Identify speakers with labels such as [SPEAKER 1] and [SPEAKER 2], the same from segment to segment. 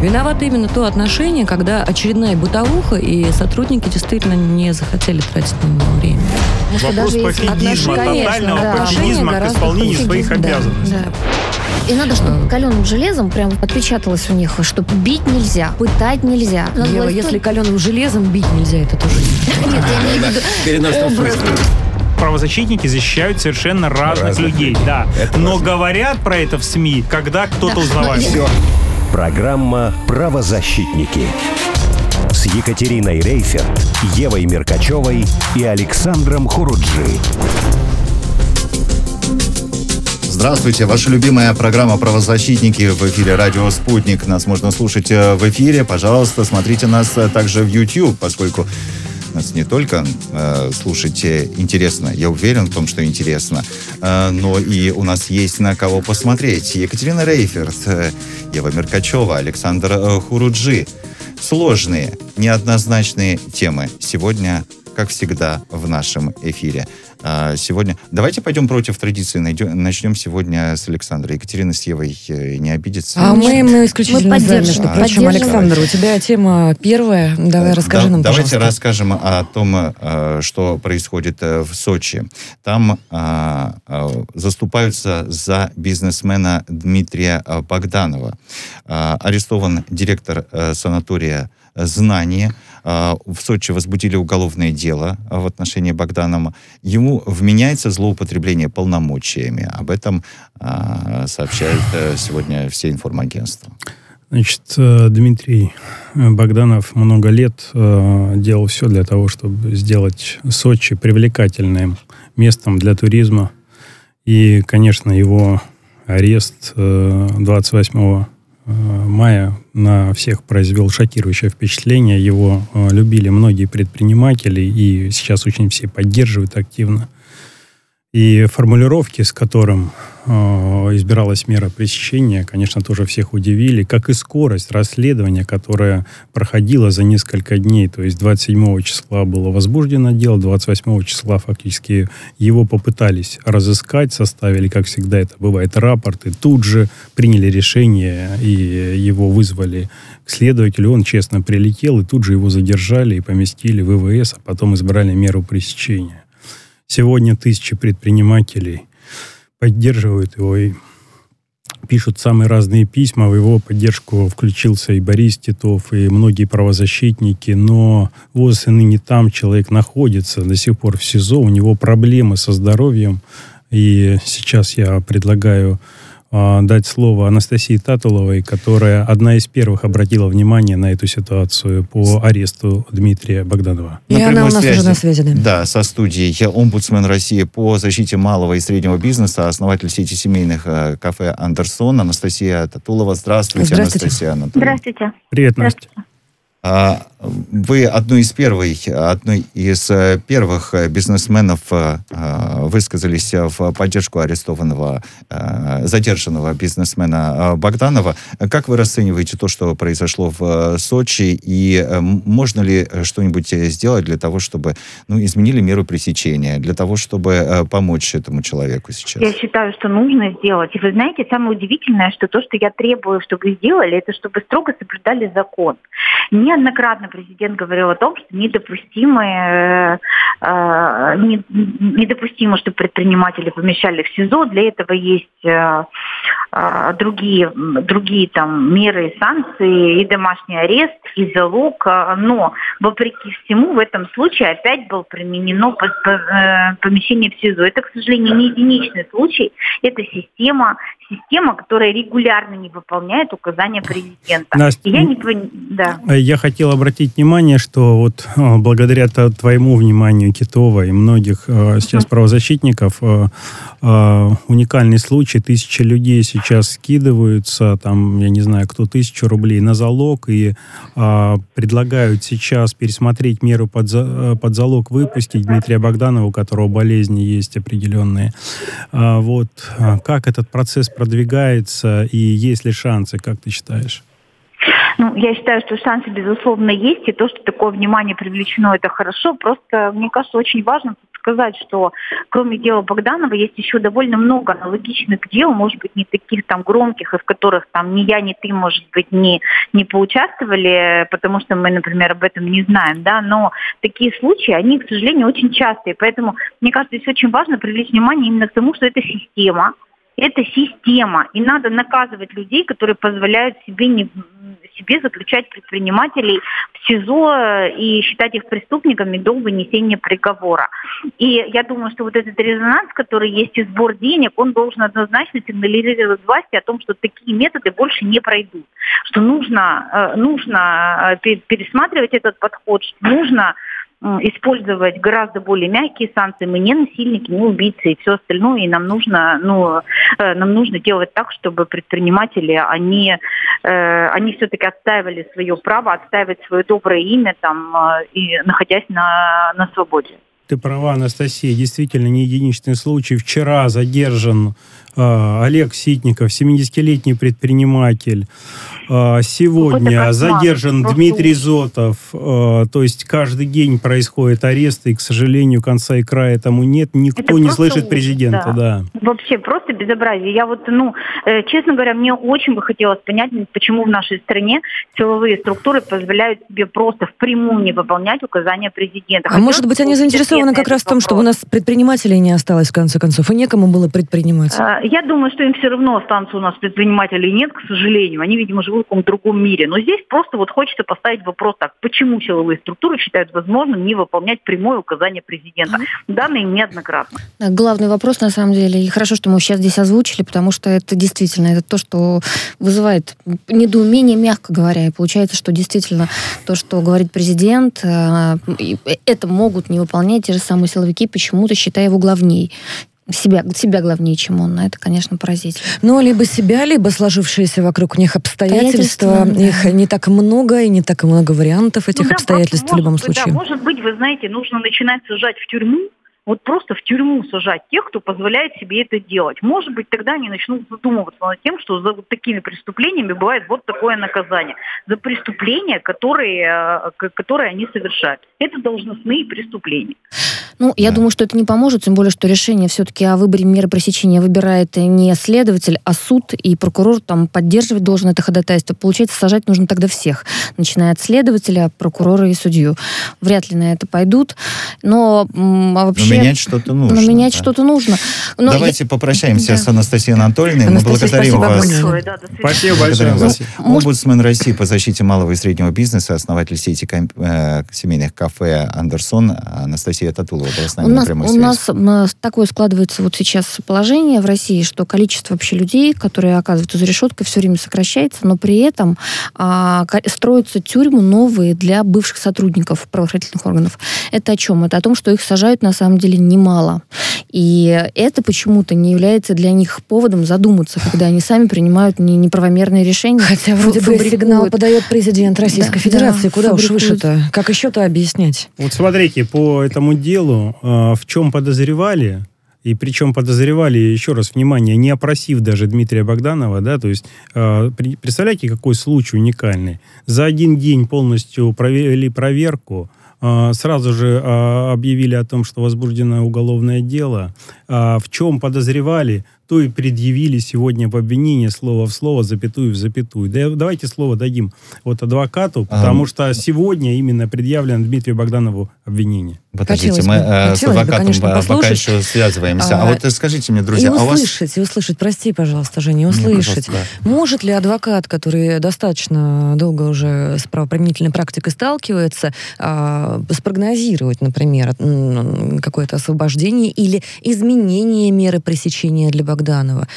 [SPEAKER 1] Виновато именно то отношение, когда очередная бытовуха, и сотрудники действительно не захотели тратить на него время.
[SPEAKER 2] Вопрос пофигизма, тотального
[SPEAKER 1] да.
[SPEAKER 2] пофигизма к исполнению своих
[SPEAKER 1] да,
[SPEAKER 2] обязанностей.
[SPEAKER 1] да.
[SPEAKER 3] И надо, чтобы каленым железом прям отпечаталось у них, что бить нельзя, пытать нельзя.
[SPEAKER 1] Ева,
[SPEAKER 3] было
[SPEAKER 1] если каленым железом бить нельзя, это тоже не
[SPEAKER 3] Нет, я имею в виду.
[SPEAKER 2] Правозащитники защищают совершенно разных,
[SPEAKER 4] Разных
[SPEAKER 2] людей,
[SPEAKER 4] людей.
[SPEAKER 2] да.
[SPEAKER 4] Это
[SPEAKER 2] Но
[SPEAKER 4] важно.
[SPEAKER 2] говорят про это в СМИ, когда кто-то
[SPEAKER 3] Да,
[SPEAKER 2] узнавает.
[SPEAKER 3] но
[SPEAKER 4] Все.
[SPEAKER 5] Программа «Правозащитники» с Екатериной Рейферт, Евой Меркачевой и Александром Хуруджи.
[SPEAKER 6] Здравствуйте, ваша любимая программа «Правозащитники» в эфире «Радио Спутник». Нас можно слушать э, в эфире. Пожалуйста, смотрите нас э, также в YouTube, поскольку нас не только э, слушать э, интересно, я уверен в том, что интересно, э, но и у нас есть на кого посмотреть. Екатерина Рейферт, э, Ева Меркачева, Александр э, Хуруджи. Сложные, неоднозначные темы сегодня, как всегда, в нашем эфире. А, Сегодня... Давайте пойдем против традиции. Найдем- Начнем сегодня с Александра. Екатерина с Евой э, не обидится.
[SPEAKER 1] А мы, мы исключительно
[SPEAKER 3] Мы
[SPEAKER 1] за, между прочим. Александр, у тебя тема первая. Давай расскажи
[SPEAKER 6] Да-
[SPEAKER 1] нам,
[SPEAKER 6] Давайте
[SPEAKER 1] пожалуйста.
[SPEAKER 6] расскажем о том, э, что происходит э, в Сочи. Там заступаются за бизнесмена Дмитрия Богданова. Арестован директор санатория «Знание». А, В Сочи возбудили уголовное дело а, в отношении Богданова. Ему вменяется злоупотребление полномочиями. Об этом а, сообщают э, сегодня все информагентства.
[SPEAKER 7] Значит, э, Дмитрий э, Богданов много лет делал все для того, чтобы сделать Сочи привлекательным местом для туризма. И, конечно, его арест э, 28 э, мая на всех произвел шокирующее впечатление. Его э, любили многие предприниматели, и сейчас очень все поддерживают активно. И формулировки, с которым э, избиралась мера пресечения, конечно, тоже всех удивили, как и скорость расследования, которая проходила за несколько дней. То есть 27 числа было возбуждено дело, 28 числа фактически его попытались разыскать, составили, как всегда это бывает, рапорты, тут же приняли решение и его вызвали к следователю. Он честно прилетел, и тут же его задержали и поместили в ВВС, а потом избрали меру пресечения. Сегодня тысячи предпринимателей поддерживают его и пишут самые разные письма. В его поддержку включился и Борис Титов, и многие правозащитники. Но вот и ныне там человек находится до сих пор в СИЗО, у него проблемы со здоровьем. И сейчас я предлагаю дать слово Анастасии Татуловой, которая одна из первых обратила внимание на эту ситуацию по аресту Дмитрия Богданова.
[SPEAKER 1] И
[SPEAKER 6] На
[SPEAKER 1] она у нас уже на связи, да.
[SPEAKER 6] Да, со студией. Я омбудсмен России по защите малого и среднего бизнеса, основатель сети семейных э, кафе «Андерсон» Анастасия Татулова. Здравствуйте,
[SPEAKER 1] Здравствуйте.
[SPEAKER 6] Анастасия Анатольевна.
[SPEAKER 8] Здравствуйте.
[SPEAKER 7] Привет, Настя.
[SPEAKER 6] А, Вы одной из первой, одной из э, первых э, бизнесменов э, высказались в поддержку арестованного, задержанного бизнесмена Богданова. Как вы расцениваете то, что произошло в Сочи, и можно ли что-нибудь сделать для того, чтобы ну, изменили меру пресечения, для того, чтобы помочь этому человеку сейчас?
[SPEAKER 8] Я считаю, что нужно сделать. И вы знаете, самое удивительное, что то, что я требую, чтобы сделали, это чтобы строго соблюдали закон. Неоднократно президент говорил о том, что недопустимо, э, э, не- недопустимо, чтобы предприниматели помещали в СИЗО. Для этого есть э, другие, другие там меры и санкции, и домашний арест, и залог. Э, Но, вопреки всему, в этом случае опять было применено э, помещение в СИЗО. Это, к сожалению, не единичный случай. Это система, система, которая регулярно не выполняет указания президента.
[SPEAKER 7] Настя,
[SPEAKER 8] я не да.
[SPEAKER 7] Э, Я хотел обратить внимание, что вот э, благодаря твоему вниманию, Китова и многих сейчас правозащитников, уникальный случай. Тысячи людей сейчас скидываются, там, я не знаю, кто тысячу рублей на залог и э, предлагают сейчас пересмотреть меру под, за- э, под залог выпустить Дмитрия Богданова, у которого болезни есть определенные. А, вот э, как этот процесс продвигается и есть ли шансы, как ты считаешь?
[SPEAKER 8] Ну, я считаю, что шансы, безусловно, есть, и то, что такое внимание привлечено, это хорошо. Просто, мне кажется, очень важно сказать, что кроме дела Богданова есть еще довольно много аналогичных дел, может быть, не таких там громких, и в которых там ни я, ни ты, может быть, не, не поучаствовали, потому что мы, например, об этом не знаем, да, но такие случаи, они, к сожалению, очень частые, поэтому, мне кажется, здесь очень важно привлечь внимание именно к тому, что это система, это система, и надо наказывать людей, которые позволяют себе не себе заключать предпринимателей в СИЗО э, и считать их преступниками до вынесения приговора. И я думаю, что вот этот резонанс, который есть и сбор денег, он должен однозначно сигнализировать власти о том, что такие методы больше не пройдут, что нужно, э, нужно э, пересматривать этот подход, что нужно использовать гораздо более мягкие санкции. Мы не насильники, не убийцы и все остальное. И нам нужно, ну, э, нам нужно делать так, чтобы предприниматели, они, э, они все-таки отстаивали свое право, отстаивать свое доброе имя, там, э, и находясь на, на свободе.
[SPEAKER 7] Ты права, Анастасия, действительно не единичный случай. Вчера задержан э, Олег Ситников, 70-летний предприниматель. А, сегодня задержан Дмитрий Зотов. А, то есть каждый день происходит аресты, и, к сожалению, конца и края этому нет. Никто не слышит президента. Да.
[SPEAKER 8] да. Вообще просто безобразие. Я вот, ну, э, честно говоря, мне очень бы хотелось понять, почему в нашей стране силовые структуры позволяют себе просто впрямую не выполнять указания президента.
[SPEAKER 1] А Хотелось может быть, они заинтересованы как раз в том, чтобы у нас предпринимателей не осталось, в конце концов, и некому было предпринимать?
[SPEAKER 8] Я думаю, что им все равно останутся у нас предпринимателей нет, к сожалению. Они, видимо, живут в каком-то другом мире. Но здесь просто вот хочется поставить вопрос так, почему силовые структуры считают возможным не выполнять прямое указание президента? Данные неоднократно.
[SPEAKER 3] Главный вопрос, на самом деле, и хорошо, что мы сейчас здесь озвучили, потому что это действительно это то, что вызывает недоумение, мягко говоря. И получается, что действительно то, что говорит президент, э, это могут не выполнять те же самые силовики, почему-то считая его главней себя, себя главнее, чем он. Это, конечно, поразительно.
[SPEAKER 1] Ну, либо себя, либо сложившиеся вокруг них обстоятельства. Да. Их не так много, и не так много вариантов этих ну, да, обстоятельств в любом случае.
[SPEAKER 8] Да, может быть, вы знаете, нужно начинать сажать в тюрьму, вот просто в тюрьму сажать тех, кто позволяет себе это делать. Может быть, тогда они начнут задумываться над тем, что за вот такими преступлениями бывает вот такое наказание. За преступления, которые, э, которые они совершают. Это должностные преступления.
[SPEAKER 3] Ну, я да. думаю, что это не поможет, тем более, что решение все-таки о выборе меры пресечения выбирает не следователь, а суд, и прокурор там поддерживать должен это ходатайство. Получается, сажать нужно тогда всех, начиная от следователя, прокурора и судью. Вряд ли на это пойдут, но а вообще...
[SPEAKER 6] Но менять что-то нужно.
[SPEAKER 3] Но менять да. что-то нужно.
[SPEAKER 6] Но Давайте я... попрощаемся да. с Анастасией Анатольевной.
[SPEAKER 1] Анастасия, Мы благодарим
[SPEAKER 6] спасибо
[SPEAKER 1] вас.
[SPEAKER 6] Большое, да, спасибо большое. Вас. Может... Омбудсмен России по защите малого и среднего бизнеса, основатель сети э, семейных кафе «Андерсон» Анастасия Татулова с нами у
[SPEAKER 3] нас, У нас такое складывается вот сейчас положение в России, что количество вообще людей, которые оказываются за решеткой, все время сокращается, но при этом а, строятся тюрьмы новые для бывших сотрудников правоохранительных органов. Это о чем? Это о том, что их сажают на самом деле немало. И это почему-то не является для них поводом задуматься, когда они сами принимают не, неправомерные решения.
[SPEAKER 1] Хотя вроде бы сигнал подает президент Российской да, Федерации. Да, Куда фабрикуют. уж выше-то? Как еще-то объяснять?
[SPEAKER 7] Вот смотрите, по этому делу а, в чем подозревали, и причем подозревали, еще раз, внимание, не опросив даже Дмитрия Богданова, да, то есть, э, представляете, какой случай уникальный. За один день полностью провели проверку, э, сразу же э, объявили о том, что возбуждено уголовное дело. Э, в чем подозревали? то и предъявили сегодня в обвинении слово в слово, запятую в запятую. Да, давайте слово дадим вот адвокату, потому а... что сегодня именно предъявлено Дмитрию Богданову обвинение.
[SPEAKER 6] Подождите, хотелось мы бы, э, с адвокатом бы, конечно, пока еще связываемся. А, а вот скажите мне, друзья,
[SPEAKER 1] и
[SPEAKER 6] а
[SPEAKER 1] у вас... услышать, и услышать, прости, пожалуйста, Женя, услышать. Ну, да. Может ли адвокат, который достаточно долго уже с правоприменительной практикой сталкивается, а, спрогнозировать, например, какое-то освобождение или изменение меры пресечения для Богданова?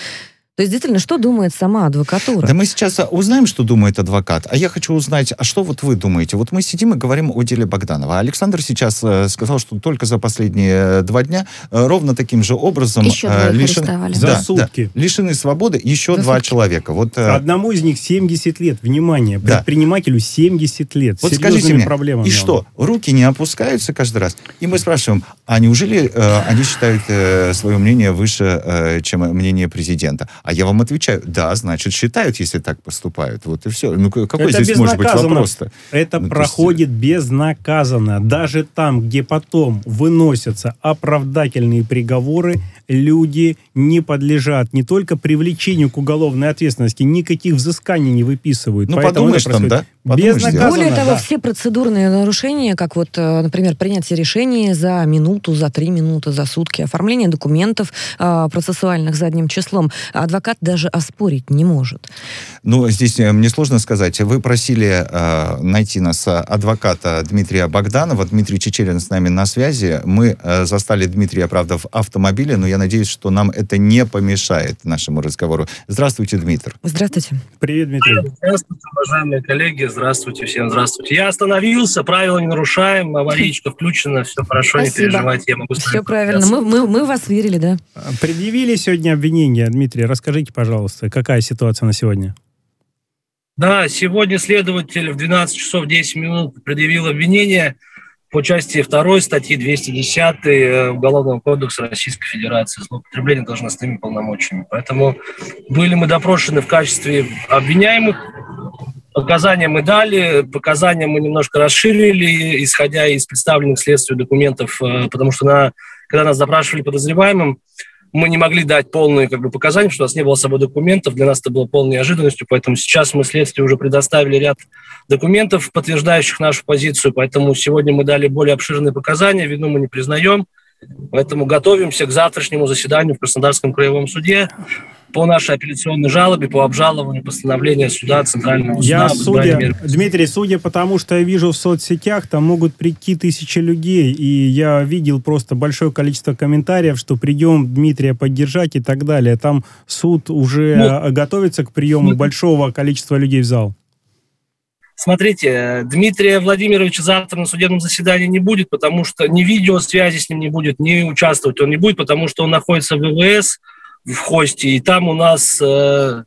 [SPEAKER 1] То есть, действительно, что думает сама адвокатура?
[SPEAKER 6] Да мы сейчас узнаем, что думает адвокат. А я хочу узнать, а что вот вы думаете? Вот мы сидим и говорим о деле Богданова. Александр сейчас э, сказал, что только за последние два дня э, ровно таким же образом
[SPEAKER 3] еще э, лишен...
[SPEAKER 7] за да, сутки.
[SPEAKER 6] Да, лишены свободы еще за два сутки. человека. Вот,
[SPEAKER 7] э... Одному из них 70 лет. Внимание, предпринимателю 70 лет.
[SPEAKER 6] Вот скажите мне, проблемами и что, руки не опускаются каждый раз? И мы спрашиваем, а неужели э, они считают э, свое мнение выше, э, чем мнение президента? А я вам отвечаю, да, значит, считают, если так поступают. Вот и все. Ну, какой это здесь может быть вопрос-то?
[SPEAKER 7] Это ну, проходит есть... безнаказанно. Даже там, где потом выносятся оправдательные приговоры, люди не подлежат не только привлечению к уголовной ответственности, никаких взысканий не выписывают.
[SPEAKER 6] Ну, Поэтому подумаешь там, да?
[SPEAKER 1] Безнаказанно. Более того, да. все процедурные нарушения, как вот, э, например, принятие решения за минуту, за три минуты, за сутки, оформление документов э, процессуальных задним числом, адвокат даже оспорить не может.
[SPEAKER 6] Ну, здесь э, мне сложно сказать. Вы просили э, найти нас адвоката Дмитрия Богданова. Дмитрий Чечерин с нами на связи. Мы э, застали Дмитрия, правда, в автомобиле, но я надеюсь, что нам это не помешает нашему разговору. Здравствуйте, Дмитрий.
[SPEAKER 1] Здравствуйте.
[SPEAKER 7] Привет, Дмитрий.
[SPEAKER 4] Здравствуйте, уважаемые коллеги. Здравствуйте всем. Здравствуйте. Я остановился, правила не нарушаем, аварийка включена, все хорошо, Спасибо. не переживайте. Я
[SPEAKER 1] могу все правильно. Мы, мы, мы вас верили, да.
[SPEAKER 7] Предъявили сегодня обвинение, Дмитрий. Расскажите, пожалуйста, какая ситуация на сегодня?
[SPEAKER 4] Да, сегодня следователь в 12 часов 10 минут предъявил обвинение – по части 2 статьи 210 э, Уголовного кодекса Российской Федерации злоупотребление должностными полномочиями. Поэтому были мы допрошены в качестве обвиняемых, Показания мы дали, показания мы немножко расширили, исходя из представленных следствию документов, э, потому что на, когда нас запрашивали подозреваемым, мы не могли дать полные как бы, показания, что у нас не было с собой документов. Для нас это было полной неожиданностью, поэтому сейчас мы следствию уже предоставили ряд документов, подтверждающих нашу позицию, поэтому сегодня мы дали более обширные показания, вину мы не признаем, поэтому готовимся к завтрашнему заседанию в Краснодарском краевом суде по нашей апелляционной жалобе, по обжалованию постановления суда Центрального суда.
[SPEAKER 7] Я судя, Дмитрий, судя по тому, что я вижу в соцсетях, там могут прийти тысячи людей, и я видел просто большое количество комментариев, что придем Дмитрия поддержать и так далее. Там суд уже ну, готовится к приему ну, большого количества людей в зал.
[SPEAKER 4] Смотрите, Дмитрия Владимировича завтра на судебном заседании не будет, потому что ни видеосвязи с ним не будет, ни участвовать он не будет, потому что он находится в ВВС, в хосте, и там у нас... Э,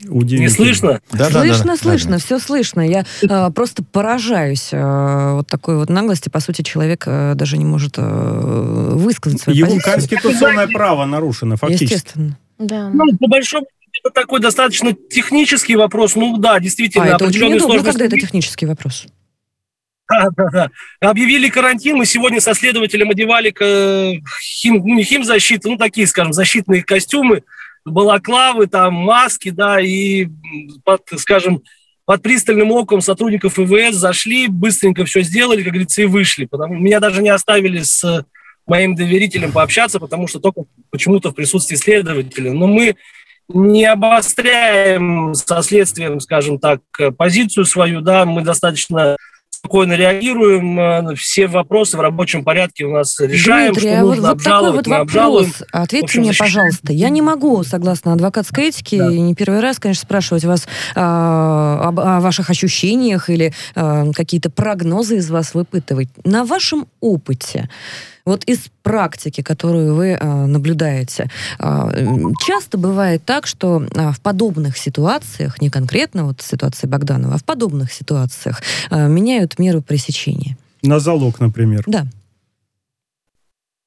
[SPEAKER 4] не слышно?
[SPEAKER 1] Да, слышно, да, да, слышно, да, все слышно. Я э, просто поражаюсь э, вот такой вот наглости. По сути, человек э, даже не может э, высказать свою
[SPEAKER 7] Его позицию. конституционное право нарушено, фактически.
[SPEAKER 1] Естественно.
[SPEAKER 4] Да. Ну, по большому это такой достаточно технический вопрос. Ну да, действительно.
[SPEAKER 1] А это очень удобно, когда это технический вопрос.
[SPEAKER 4] Да, да, да. Объявили карантин, мы сегодня со следователем одевали хим, ну, не химзащиты, ну, такие, скажем, защитные костюмы, балаклавы, там, маски, да, и, под, скажем, под пристальным оком сотрудников ИВС зашли, быстренько все сделали, как говорится, и вышли. Потому, меня даже не оставили с моим доверителем пообщаться, потому что только почему-то в присутствии следователя. Но мы не обостряем со следствием, скажем так, позицию свою, да, мы достаточно спокойно реагируем, э, все вопросы в рабочем порядке у нас решаем,
[SPEAKER 1] Дмитрий, что а нужно вот, вот такой вот вопрос. Ответьте общем, мне, пожалуйста. Я не могу, согласно адвокатской этике, да. и не первый раз, конечно, спрашивать вас а, об, о ваших ощущениях или а, какие-то прогнозы из вас выпытывать. На вашем опыте вот из практики, которую вы э, наблюдаете, э, часто бывает так, что э, в подобных ситуациях, не конкретно вот ситуации Богданова, а в подобных ситуациях э, меняют меру пресечения.
[SPEAKER 7] На залог, например.
[SPEAKER 1] Да.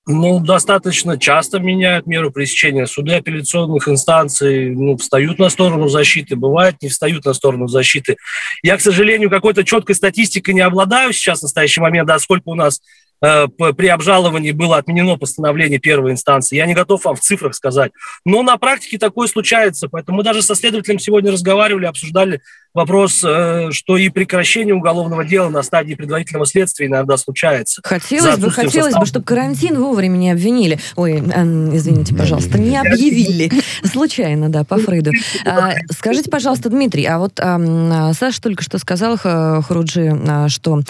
[SPEAKER 4] Ну, достаточно часто меняют меру пресечения. Суды апелляционных инстанций ну, встают на сторону защиты, бывает, не встают на сторону защиты. Я, к сожалению, какой-то четкой статистикой не обладаю сейчас в настоящий момент, да, сколько у нас при обжаловании было отменено постановление первой инстанции. Я не готов вам в цифрах сказать. Но на практике такое случается. Поэтому мы даже со следователем сегодня разговаривали, обсуждали вопрос, э, что и прекращение уголовного дела на стадии предварительного следствия иногда случается.
[SPEAKER 1] Хотелось бы, хотелось состава. бы, чтобы карантин вовремя не обвинили. Ой, извините, пожалуйста, не объявили. Случайно, да, по Фрейду. А, скажите, пожалуйста, Дмитрий, а вот а, Саша только что сказал, Харуджи, а, что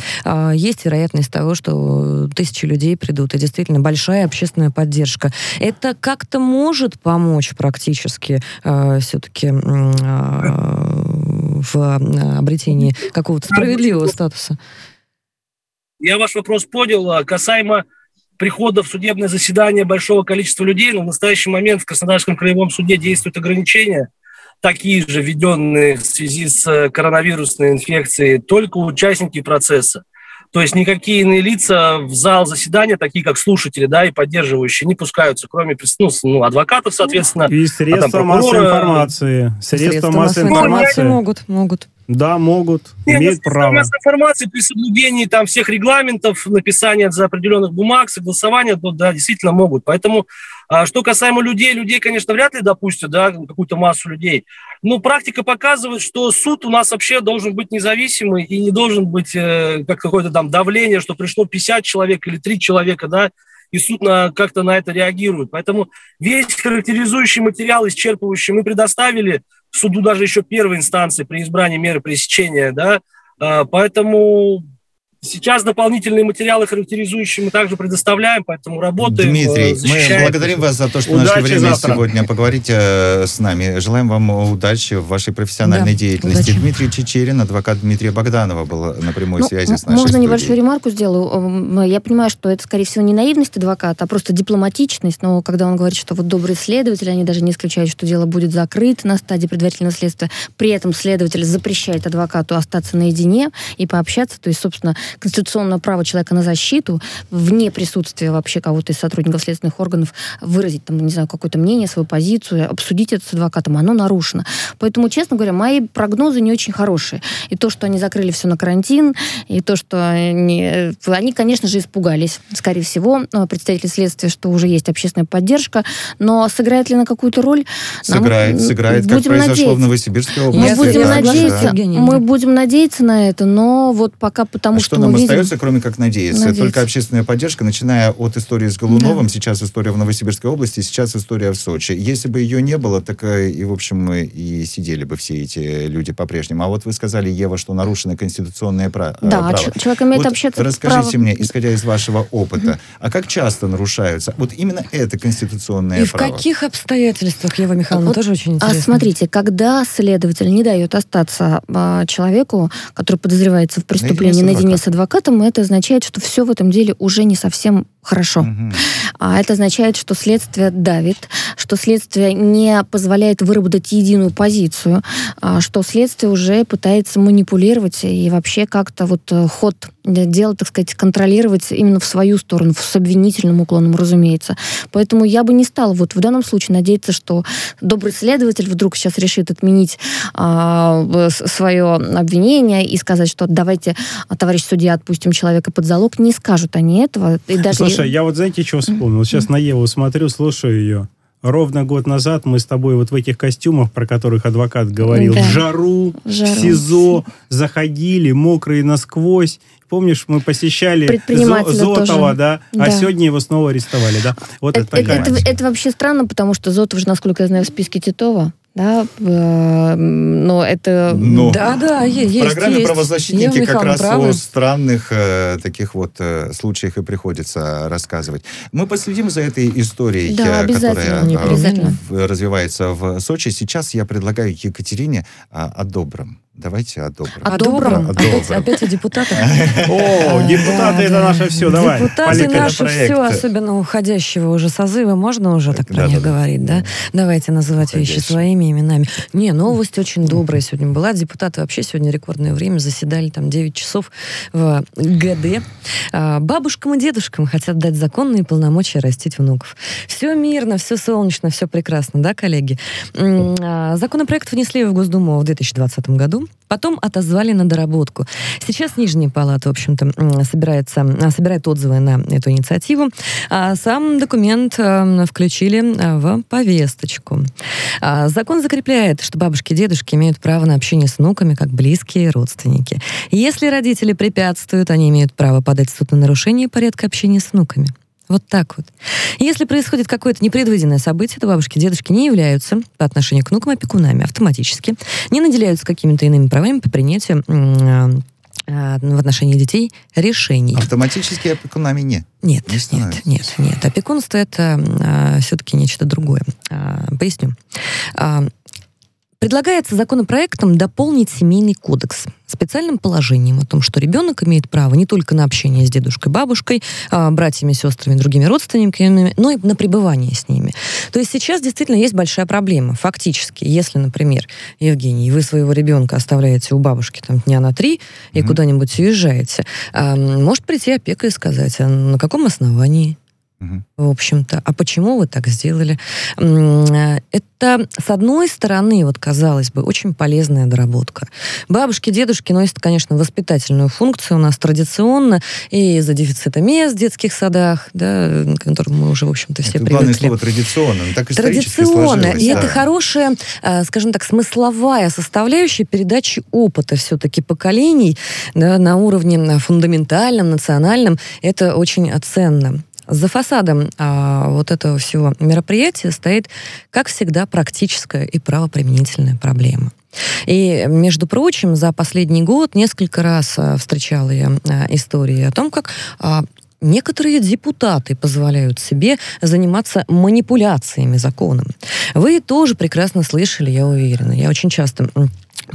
[SPEAKER 1] есть вероятность того, что тысячи людей придут, и действительно большая общественная поддержка. Это как-то может помочь практически все-таки в э, обретении какого-то справедливого статуса.
[SPEAKER 4] Я ваш вопрос понял. А касаемо прихода в судебное заседание большого количества людей, но в настоящий момент в Краснодарском краевом суде действуют ограничения, такие же введенные в связи с э, коронавирусной инфекцией, только участники процесса. То есть никакие иные лица в зал заседания, такие как слушатели, да, и поддерживающие, не пускаются, кроме ну, ну, адвокатов, соответственно.
[SPEAKER 7] И средства а массовой информации. Средства, средства массовой информации.
[SPEAKER 1] Могут, могут.
[SPEAKER 7] Да, могут, Нет, имеют право.
[SPEAKER 4] информации при соблюдении там всех регламентов, написания за определенных бумаг, согласования, то, да, действительно могут. Поэтому, а, что касаемо людей, людей, конечно, вряд ли допустят, да, какую-то массу людей. Но практика показывает, что суд у нас вообще должен быть независимый и не должен быть э, как какое-то там давление, что пришло 50 человек или 3 человека, да, и суд на, как-то на это реагирует. Поэтому весь характеризующий материал, исчерпывающий, мы предоставили суду даже еще первой инстанции при избрании меры пресечения, да, а, поэтому Сейчас дополнительные материалы характеризующие мы также предоставляем, поэтому работаем.
[SPEAKER 6] Дмитрий, мы благодарим вас за то, что удачи нашли время завтра. сегодня поговорить э, с нами. Желаем вам удачи в вашей профессиональной да, деятельности. Удачи. Дмитрий Чечерин, адвокат Дмитрия Богданова, был на прямой ну, связи с нашей
[SPEAKER 3] Можно
[SPEAKER 6] студией.
[SPEAKER 3] небольшую ремарку сделаю? Я понимаю, что это, скорее всего, не наивность адвоката, а просто дипломатичность. Но когда он говорит, что вот добрые следователи, они даже не исключают, что дело будет закрыто на стадии предварительного следствия. При этом следователь запрещает адвокату остаться наедине и пообщаться. То есть, собственно, конституционное право человека на защиту, вне присутствия вообще кого-то из сотрудников следственных органов, выразить, там, не знаю, какое-то мнение, свою позицию, обсудить это с адвокатом, оно нарушено. Поэтому, честно говоря, мои прогнозы не очень хорошие. И то, что они закрыли все на карантин, и то, что они, они конечно же, испугались, скорее всего, представители следствия, что уже есть общественная поддержка, но сыграет ли на какую-то роль?
[SPEAKER 6] Сыграет, нам, сыграет, как произошло надеяться. в Новосибирской области.
[SPEAKER 3] Мы будем, надеяться, да. мы будем надеяться на это, но вот пока потому, а
[SPEAKER 6] что,
[SPEAKER 3] что
[SPEAKER 6] нам
[SPEAKER 3] мы
[SPEAKER 6] остается, кроме как надеяться. надеяться. Только общественная поддержка, начиная от истории с Голуновым, да. сейчас история в Новосибирской области, сейчас история в Сочи. Если бы ее не было, так э, и, в общем, мы и сидели бы все эти люди по-прежнему. А вот вы сказали, Ева, что нарушено конституционное э, право.
[SPEAKER 3] Да, человек имеет вот общаться
[SPEAKER 6] Расскажите право... мне, исходя из вашего опыта, а как часто нарушаются вот именно это конституционное
[SPEAKER 1] и
[SPEAKER 6] право?
[SPEAKER 1] И в каких обстоятельствах, Ева Михайловна, вот, тоже очень а интересно.
[SPEAKER 3] А смотрите, когда следователь не дает остаться а, человеку, который подозревается в преступлении наедине с адвокатом, это означает, что все в этом деле уже не совсем хорошо. Угу. А это означает, что следствие давит, что следствие не позволяет выработать единую позицию, а что следствие уже пытается манипулировать и вообще как-то вот э, ход дела, так сказать, контролировать именно в свою сторону, с обвинительным уклоном, разумеется. Поэтому я бы не стала вот в данном случае надеяться, что добрый следователь вдруг сейчас решит отменить а, свое обвинение и сказать, что давайте, товарищ судья, отпустим человека под залог. Не скажут они этого.
[SPEAKER 7] И даже... Слушай, я вот знаете, что вспомнил? Сейчас на Еву смотрю, слушаю ее. Ровно год назад мы с тобой вот в этих костюмах, про которых адвокат говорил, да. в жару, жару, в СИЗО, заходили, мокрые насквозь. Помнишь, мы посещали Зотова, да? А да? А сегодня его снова арестовали, да?
[SPEAKER 3] Вот это, это, это, это вообще странно, потому что Зотов же, насколько я знаю, в списке Титова да, но это...
[SPEAKER 6] Но
[SPEAKER 1] да, да, есть.
[SPEAKER 6] В программе
[SPEAKER 1] есть.
[SPEAKER 6] «Правозащитники» есть, как раз правы. о странных э, таких вот э, случаях и приходится рассказывать. Мы последим за этой историей,
[SPEAKER 3] да,
[SPEAKER 6] э, которая
[SPEAKER 3] э,
[SPEAKER 6] развивается в Сочи. Сейчас я предлагаю Екатерине э, о добром. Давайте о добром.
[SPEAKER 1] О добром? О добром. Опять, опять о депутатах?
[SPEAKER 7] О, депутаты это наше все, давай.
[SPEAKER 1] Депутаты наше все, особенно уходящего уже созыва. Можно уже так про них говорить, да? Давайте называть вещи своими именами. Не, новость очень добрая сегодня была. Депутаты вообще сегодня рекордное время заседали там 9 часов в ГД. А, бабушкам и дедушкам хотят дать законные полномочия растить внуков. Все мирно, все солнечно, все прекрасно, да, коллеги? А, законопроект внесли в Госдуму в 2020 году. Потом отозвали на доработку. Сейчас Нижняя палата, в общем-то, собирается, собирает отзывы на эту инициативу. А сам документ э, включили э, в повесточку. А закон закрепляет, что бабушки и дедушки имеют право на общение с внуками как близкие родственники. Если родители препятствуют, они имеют право подать в суд на нарушение порядка общения с внуками. Вот так вот. Если происходит какое-то непредвиденное событие, то бабушки и дедушки не являются по отношению к внукам опекунами автоматически, не наделяются какими-то иными правами по принятию а, в отношении детей решений.
[SPEAKER 6] Автоматически опекунами
[SPEAKER 1] нет? Нет, не нет, нет, нет. Опекунство это а, все-таки нечто другое. А, поясню. А, Предлагается законопроектом дополнить семейный кодекс специальным положением о том, что ребенок имеет право не только на общение с дедушкой, бабушкой, а, братьями, сестрами, другими родственниками, но и на пребывание с ними. То есть сейчас действительно есть большая проблема. Фактически, если, например, Евгений, вы своего ребенка оставляете у бабушки там дня на три и mm-hmm. куда-нибудь уезжаете, может прийти опека и сказать, а на каком основании в общем-то. А почему вы так сделали? Э, это, с одной стороны, вот казалось бы, очень полезная доработка. Бабушки, дедушки носят, конечно, воспитательную функцию у нас традиционно, и из-за дефицита мест в детских садах, да, к которому мы уже, в общем-то, все это привыкли. Главное
[SPEAKER 6] слово традиционно. Так
[SPEAKER 1] традиционно. И да. это хорошая, э, скажем так, смысловая составляющая передачи опыта все-таки поколений да, на уровне фундаментальном, национальном. Это очень ценно. За фасадом а, вот этого всего мероприятия стоит, как всегда, практическая и правоприменительная проблема. И, между прочим, за последний год несколько раз а, встречала я а, истории о том, как а, некоторые депутаты позволяют себе заниматься манипуляциями законом. Вы тоже прекрасно слышали, я уверена. Я очень часто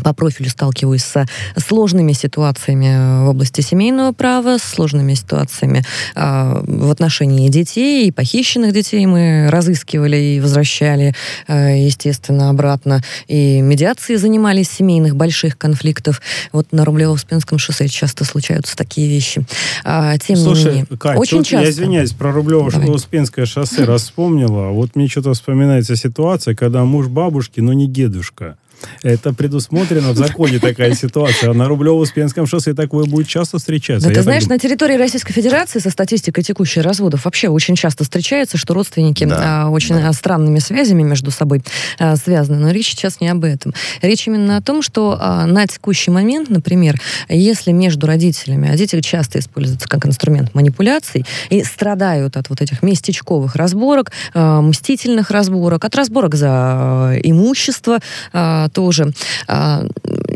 [SPEAKER 1] по профилю сталкиваюсь с сложными ситуациями в области семейного права, с сложными ситуациями э, в отношении детей, и похищенных детей мы разыскивали и возвращали, э, естественно, обратно. И медиации занимались семейных больших конфликтов. Вот на Рублево-Успенском шоссе часто случаются такие вещи. А, тем
[SPEAKER 7] Слушай,
[SPEAKER 1] не менее,
[SPEAKER 7] Кать, очень часто... я извиняюсь, про Рублево-Успенское шоссе вспомнила. Вот мне что-то вспоминается ситуация, когда муж бабушки, но не дедушка. Это предусмотрено в законе такая ситуация. А на Рублево-Успенском шоссе такое будет часто встречаться.
[SPEAKER 1] Да, ты знаешь, на территории Российской Федерации со статистикой текущей разводов вообще очень часто встречается, что родственники да, а, очень да. странными связями между собой а, связаны. Но речь сейчас не об этом. Речь именно о том, что а, на текущий момент, например, если между родителями, а дети часто используются как инструмент манипуляций и страдают от вот этих местечковых разборок, а, мстительных разборок, от разборок за а, имущество, а, тоже. А,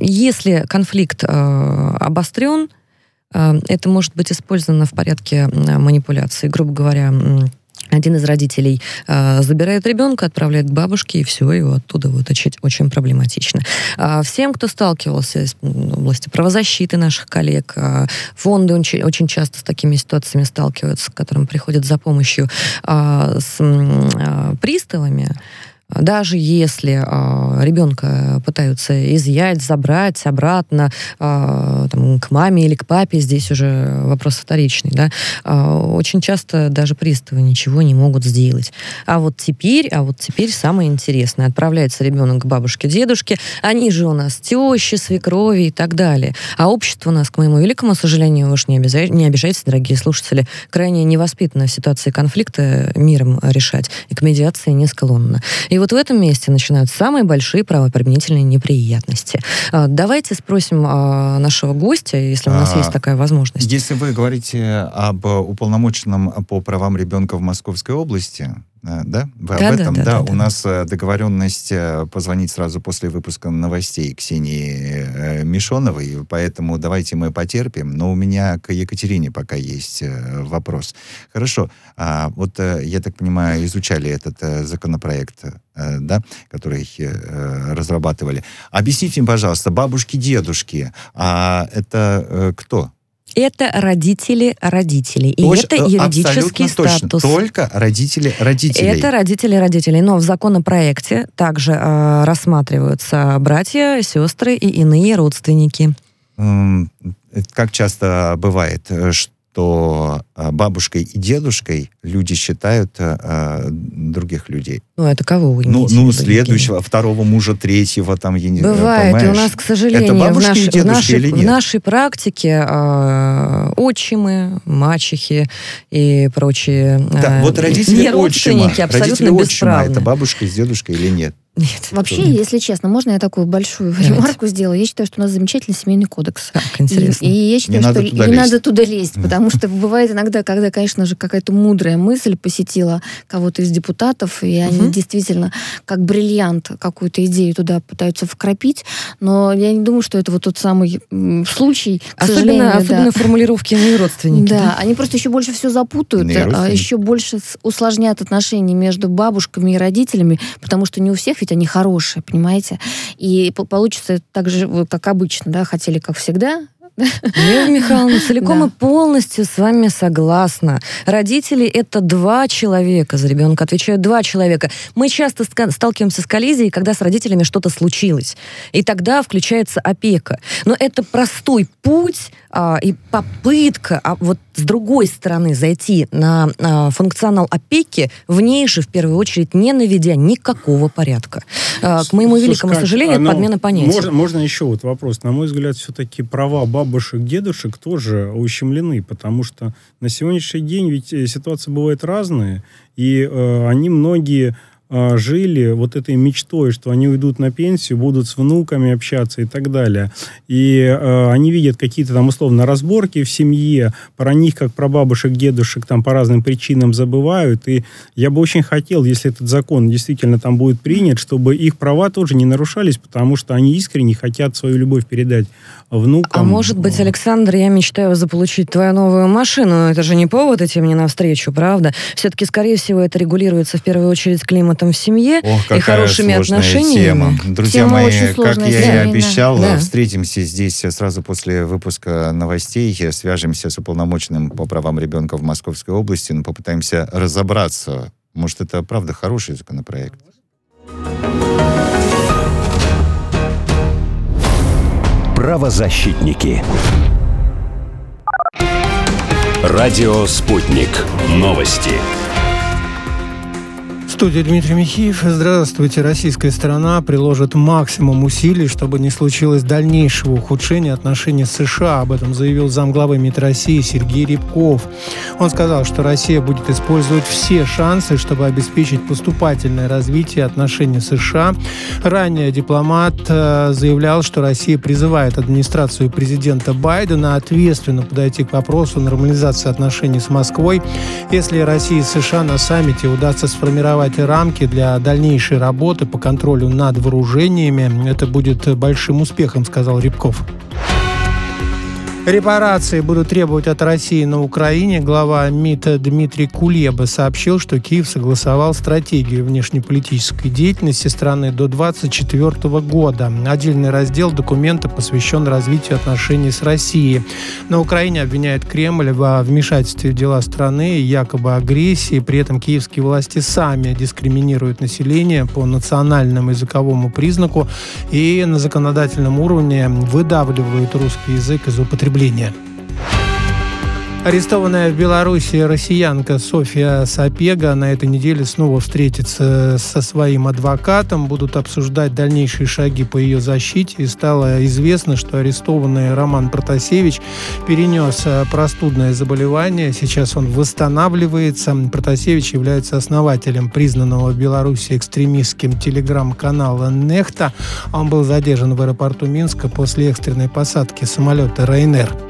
[SPEAKER 1] если конфликт а, обострен, а, это может быть использовано в порядке манипуляции. Грубо говоря, один из родителей э, забирает ребенка, отправляет к бабушке, и все, его оттуда вытащить очень проблематично. Э, всем, кто сталкивался в области правозащиты наших коллег, э, фонды очень, очень часто с такими ситуациями сталкиваются, к которым приходят за помощью э, с э, приставами, даже если э, ребенка пытаются изъять, забрать обратно э, там, к маме или к папе, здесь уже вопрос вторичный, да, э, очень часто даже приставы ничего не могут сделать. А вот теперь, а вот теперь самое интересное. Отправляется ребенок к бабушке, дедушке, они же у нас тещи, свекрови и так далее. А общество у нас, к моему великому сожалению, уж не, обяза... не обижайтесь, дорогие слушатели, крайне невоспитанно в ситуации конфликта миром решать, и к медиации не склонно. И вот в этом месте начинают самые большие правоприменительные неприятности. А, давайте спросим а, нашего гостя, если у нас а, есть такая возможность.
[SPEAKER 6] Если вы говорите об уполномоченном по правам ребенка в Московской области, да? Вы да, об этом? Да, да, да, да. У нас э, договоренность э, позвонить сразу после выпуска новостей Ксении Мишоновой, поэтому давайте мы потерпим. Но у меня к Екатерине пока есть вопрос. Хорошо. А, вот, я так понимаю, изучали этот законопроект, да, который разрабатывали. Объясните, пожалуйста, бабушки, дедушки, а это кто?
[SPEAKER 1] Это родители родителей. И Точ, это юридический статус. Точно.
[SPEAKER 6] Только родители родителей.
[SPEAKER 1] Это родители родителей. Но в законопроекте также э, рассматриваются братья, сестры и иные родственники.
[SPEAKER 6] Как часто бывает, что что а, бабушкой и дедушкой люди считают а, других людей.
[SPEAKER 1] Ну, это кого вы
[SPEAKER 6] Ну, ну следующего, Евгений? второго мужа, третьего, там, я
[SPEAKER 1] не Бывает, понимаешь? и у нас, к сожалению, это в, наш, и в, нашей, или нет? в нашей практике э, отчимы, мачехи и прочие
[SPEAKER 6] да, э, вот родители не отчима, абсолютно родители отчима, это бабушка с дедушкой или нет?
[SPEAKER 3] Нет. Вообще, если честно, можно я такую большую Давайте. ремарку сделаю? Я считаю, что у нас замечательный семейный кодекс.
[SPEAKER 1] Так, интересно.
[SPEAKER 3] И, и я считаю, не что не лезть. надо туда лезть, потому что бывает иногда, когда, конечно же, какая-то мудрая мысль посетила кого-то из депутатов, и они действительно как бриллиант какую-то идею туда пытаются вкрапить, но я не думаю, что это вот тот самый случай, к
[SPEAKER 1] особенно, особенно да. формулировки «мои родственники».
[SPEAKER 3] Да, да, они просто еще больше все запутают, а еще больше усложнят отношения между бабушками и родителями, потому что не у всех ведь они хорошие, понимаете? И получится так же, как обычно, да, хотели как всегда,
[SPEAKER 1] Лев Михайловна, целиком да. и полностью с вами согласна. Родители — это два человека за ребенка, отвечают два человека. Мы часто сталкиваемся с коллизией, когда с родителями что-то случилось. И тогда включается опека. Но это простой путь и попытка а вот с другой стороны зайти на а, функционал опеки, в ней же в первую очередь не наведя никакого порядка. А, к моему великому Слушай, сожалению, это подмена понятий.
[SPEAKER 7] Можно, можно еще вот вопрос. На мой взгляд, все-таки права бабушек, дедушек тоже ущемлены, потому что на сегодняшний день ведь э, ситуация бывает разная, и э, они многие а, жили вот этой мечтой, что они уйдут на пенсию, будут с внуками общаться и так далее. И э, они видят какие-то там условно разборки в семье, про них, как про бабушек, дедушек, там по разным причинам забывают. И я бы очень хотел, если этот закон действительно там будет принят, чтобы их права тоже не нарушались, потому что они искренне хотят свою любовь передать внукам.
[SPEAKER 1] А может быть, Александр, я мечтаю заполучить твою новую машину, это же не повод идти мне навстречу, правда? Все-таки, скорее всего, это регулируется в первую очередь климатом климатом в семье
[SPEAKER 6] Ох,
[SPEAKER 1] и хорошими отношениями.
[SPEAKER 6] Тема. Друзья тема мои, как я и обещал, да. встретимся здесь сразу после выпуска новостей, свяжемся с уполномоченным по правам ребенка в Московской области, но попытаемся разобраться. Может, это правда хороший законопроект?
[SPEAKER 5] Правозащитники. Радио «Спутник». Новости
[SPEAKER 9] студии Дмитрий Михеев. Здравствуйте. Российская сторона приложит максимум усилий, чтобы не случилось дальнейшего ухудшения отношений с США. Об этом заявил замглавы МИД России Сергей Рябков. Он сказал, что Россия будет использовать все шансы, чтобы обеспечить поступательное развитие отношений с США. Ранее дипломат э, заявлял, что Россия призывает администрацию президента Байдена ответственно подойти к вопросу нормализации отношений с Москвой, если России и США на саммите удастся сформировать создать рамки для дальнейшей работы по контролю над вооружениями. Это будет большим успехом, сказал Рябков. Репарации будут требовать от России на Украине. Глава МИД Дмитрий Кулеба сообщил, что Киев согласовал стратегию внешнеполитической деятельности страны до 2024 года. Отдельный раздел документа посвящен развитию отношений с Россией. На Украине обвиняют Кремль во вмешательстве в дела страны и якобы агрессии. При этом киевские власти сами дискриминируют население по национальному языковому признаку и на законодательном уровне выдавливают русский язык из употребления потребления. Арестованная в Беларуси россиянка Софья Сапега на этой неделе снова встретится со своим адвокатом, будут обсуждать дальнейшие шаги по ее защите. И стало известно, что арестованный Роман Протасевич перенес э, простудное заболевание. Сейчас он восстанавливается. Протасевич является основателем признанного в Беларуси экстремистским телеграм-канала «Нехта». Он был задержан в аэропорту Минска после экстренной посадки самолета «Рейнер».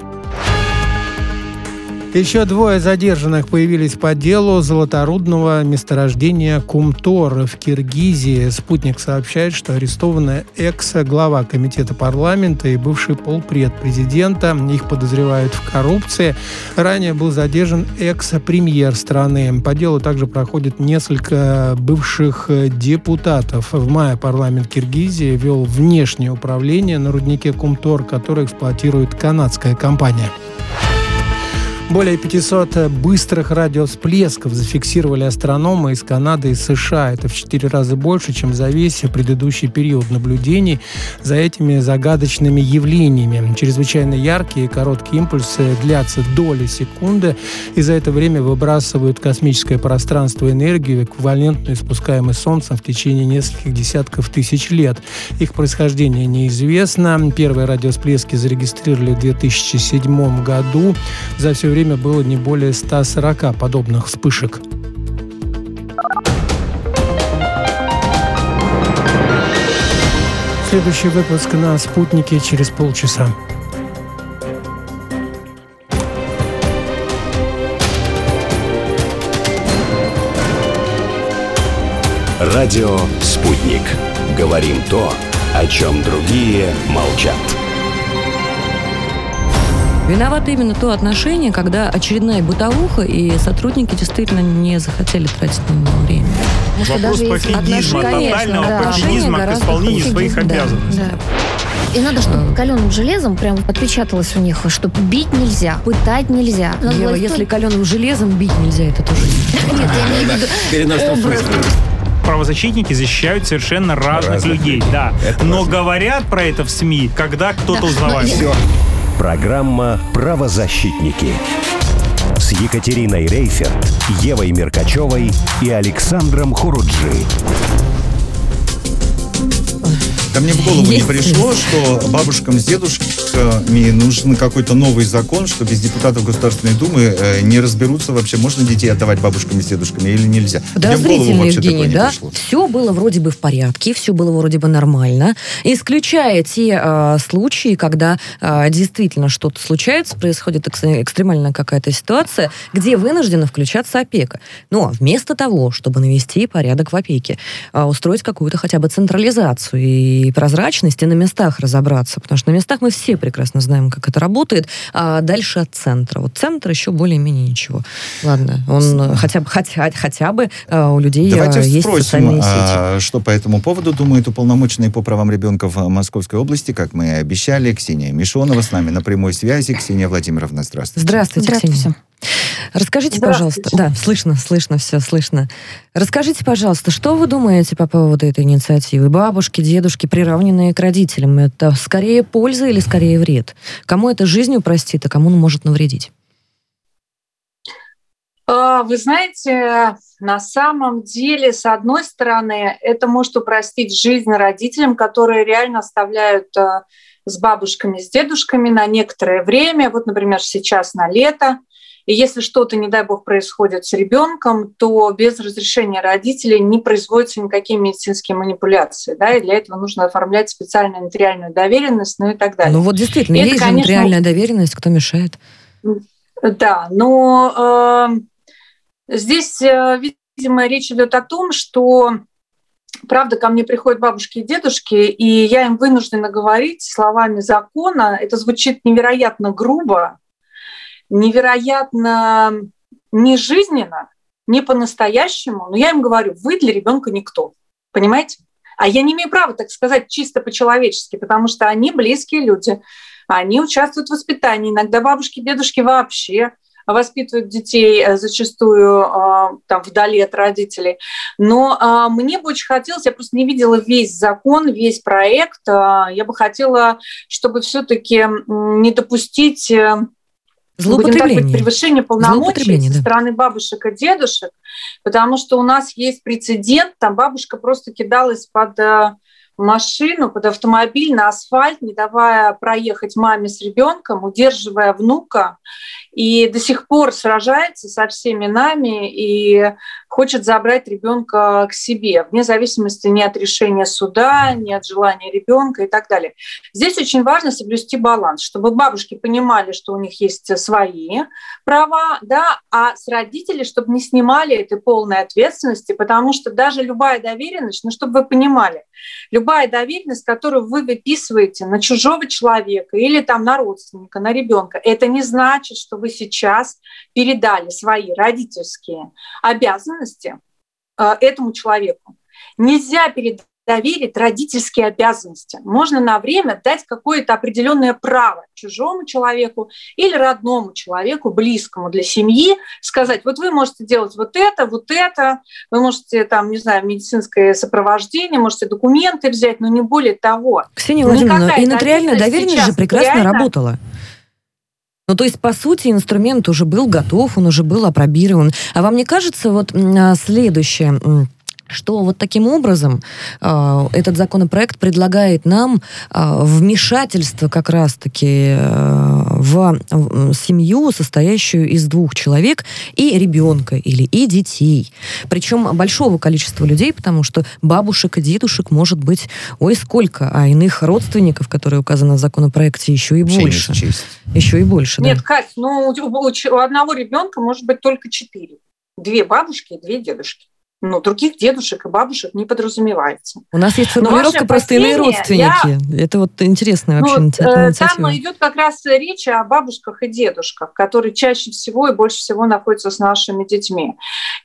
[SPEAKER 9] Еще двое задержанных появились по делу золоторудного месторождения Кумтор в Киргизии. Спутник сообщает, что арестованная экс-глава комитета парламента и бывший полпред президента. Их подозревают в коррупции. Ранее был задержан экс-премьер страны. По делу также проходит несколько бывших депутатов. В мае парламент Киргизии вел внешнее управление на руднике Кумтор, который эксплуатирует канадская компания. Более 500 быстрых радиовсплесков зафиксировали астрономы из Канады и США. Это в 4 раза больше, чем за весь предыдущий период наблюдений за этими загадочными явлениями. Чрезвычайно яркие и короткие импульсы длятся доли секунды, и за это время выбрасывают космическое пространство энергию, эквивалентную испускаемой Солнцем в течение нескольких десятков тысяч лет. Их происхождение неизвестно. Первые радиосплески зарегистрировали в 2007 году. За все время время было не более 140 подобных вспышек. Следующий выпуск на «Спутнике» через полчаса.
[SPEAKER 5] Радио «Спутник». Говорим то, о чем другие молчат.
[SPEAKER 1] Виновато именно то отношение, когда очередная бытовуха, и сотрудники действительно не захотели тратить на него время.
[SPEAKER 2] Потому Вопрос даже пофигизма, тотального да. пофигизма к исполнению своих да. обязанностей. Да.
[SPEAKER 3] И надо, чтобы каленым железом прям отпечаталось у них, что бить нельзя, пытать нельзя.
[SPEAKER 1] Ева, если каленым железом бить нельзя, это тоже
[SPEAKER 3] нет. Нет, я имею в виду
[SPEAKER 2] правозащитники защищают совершенно разных, разных людей, людей, да. Это Но важно. говорят про это в СМИ, когда кто-то да. узнавает. Все.
[SPEAKER 5] Программа «Правозащитники» с Екатериной Рейферт, Евой Меркачевой и Александром Хуруджи.
[SPEAKER 6] Да мне в голову не пришло, что бабушкам с дедушками нужен какой-то новый закон, что без депутатов Государственной Думы э, не разберутся вообще, можно детей отдавать бабушкам с дедушками или нельзя.
[SPEAKER 1] Подозрительно, Евгений, да? Все было вроде бы в порядке, все было вроде бы нормально, исключая те э, случаи, когда э, действительно что-то случается, происходит экстремальная какая-то ситуация, где вынуждена включаться опека. Но вместо того, чтобы навести порядок в опеке, э, устроить какую-то хотя бы централизацию и и прозрачность, и на местах разобраться. Потому что на местах мы все прекрасно знаем, как это работает. А дальше от центра. Вот центр еще более-менее ничего. Ладно, он хотя бы, хотя, хотя бы а, у людей
[SPEAKER 6] Давайте есть спросим, социальные а, сети. что по этому поводу думает уполномоченный по правам ребенка в Московской области, как мы и обещали, Ксения Мишонова с нами на прямой связи. Ксения Владимировна, здравствуйте.
[SPEAKER 1] Здравствуйте, здравствуйте. Ксения. Расскажите, пожалуйста, да, слышно, слышно, все слышно. Расскажите, пожалуйста, что вы думаете по поводу этой инициативы? Бабушки, дедушки, приравненные к родителям, это скорее польза или скорее вред? Кому это жизнь упростит, а кому он может навредить?
[SPEAKER 10] А, вы знаете, на самом деле, с одной стороны, это может упростить жизнь родителям, которые реально оставляют а, с бабушками, с дедушками на некоторое время. Вот, например, сейчас на лето и если что-то, не дай бог, происходит с ребенком, то без разрешения родителей не производятся никакие медицинские манипуляции. Да, и для этого нужно оформлять специальную нотариальную доверенность, ну и так далее.
[SPEAKER 1] Ну вот действительно, и есть это, конечно, нотариальная доверенность, кто мешает?
[SPEAKER 10] Да, но э, здесь, э, видимо, речь идет о том, что Правда, ко мне приходят бабушки и дедушки, и я им вынуждена говорить словами закона. Это звучит невероятно грубо, невероятно нежизненно, не по-настоящему, но я им говорю, вы для ребенка никто, понимаете? А я не имею права так сказать чисто по-человечески, потому что они близкие люди, они участвуют в воспитании, иногда бабушки, дедушки вообще воспитывают детей э, зачастую э, там вдали от родителей. Но э, мне бы очень хотелось, я просто не видела весь закон, весь проект, я бы хотела, чтобы все-таки не допустить
[SPEAKER 1] Злоупотребление.
[SPEAKER 10] Будем так превышение полномочий со стороны бабушек и дедушек, потому что у нас есть прецедент, там бабушка просто кидалась под э, машину, под автомобиль на асфальт, не давая проехать маме с ребенком, удерживая внука, и до сих пор сражается со всеми нами и хочет забрать ребенка к себе, вне зависимости ни от решения суда, ни от желания ребенка и так далее. Здесь очень важно соблюсти баланс, чтобы бабушки понимали, что у них есть свои права, да, а с родителей, чтобы не снимали этой полной ответственности, потому что даже любая доверенность, ну, чтобы вы понимали, любая доверенность, которую вы выписываете на чужого человека или там на родственника, на ребенка, это не значит, что вы сейчас передали свои родительские обязанности э, этому человеку. Нельзя передать доверить родительские обязанности. Можно на время дать какое-то определенное право чужому человеку или родному человеку, близкому для семьи, сказать, вот вы можете делать вот это, вот это, вы можете там, не знаю, медицинское сопровождение, можете документы взять, но не более того.
[SPEAKER 1] Ксения Владимировна, и нотариальная доверенность же прекрасно реально... работала. Ну, то есть, по сути, инструмент уже был готов, он уже был опробирован. А вам не кажется вот а, следующее что вот таким образом э, этот законопроект предлагает нам э, вмешательство как раз-таки э, в, в семью, состоящую из двух человек и ребенка или и детей. Причем большого количества людей, потому что бабушек и дедушек может быть ой сколько, а иных родственников, которые указаны в законопроекте, еще и Вообще больше. Еще и больше,
[SPEAKER 10] Нет,
[SPEAKER 1] да.
[SPEAKER 10] Кать, ну у, у одного ребенка может быть только четыре. Две бабушки и две дедушки. Ну, других дедушек и бабушек не подразумевается.
[SPEAKER 1] У нас есть формулировка просто иные родственники. Я... Это вот интересная вообще ну, инициатива.
[SPEAKER 10] Там идет как раз речь о бабушках и дедушках, которые чаще всего и больше всего находятся с нашими детьми.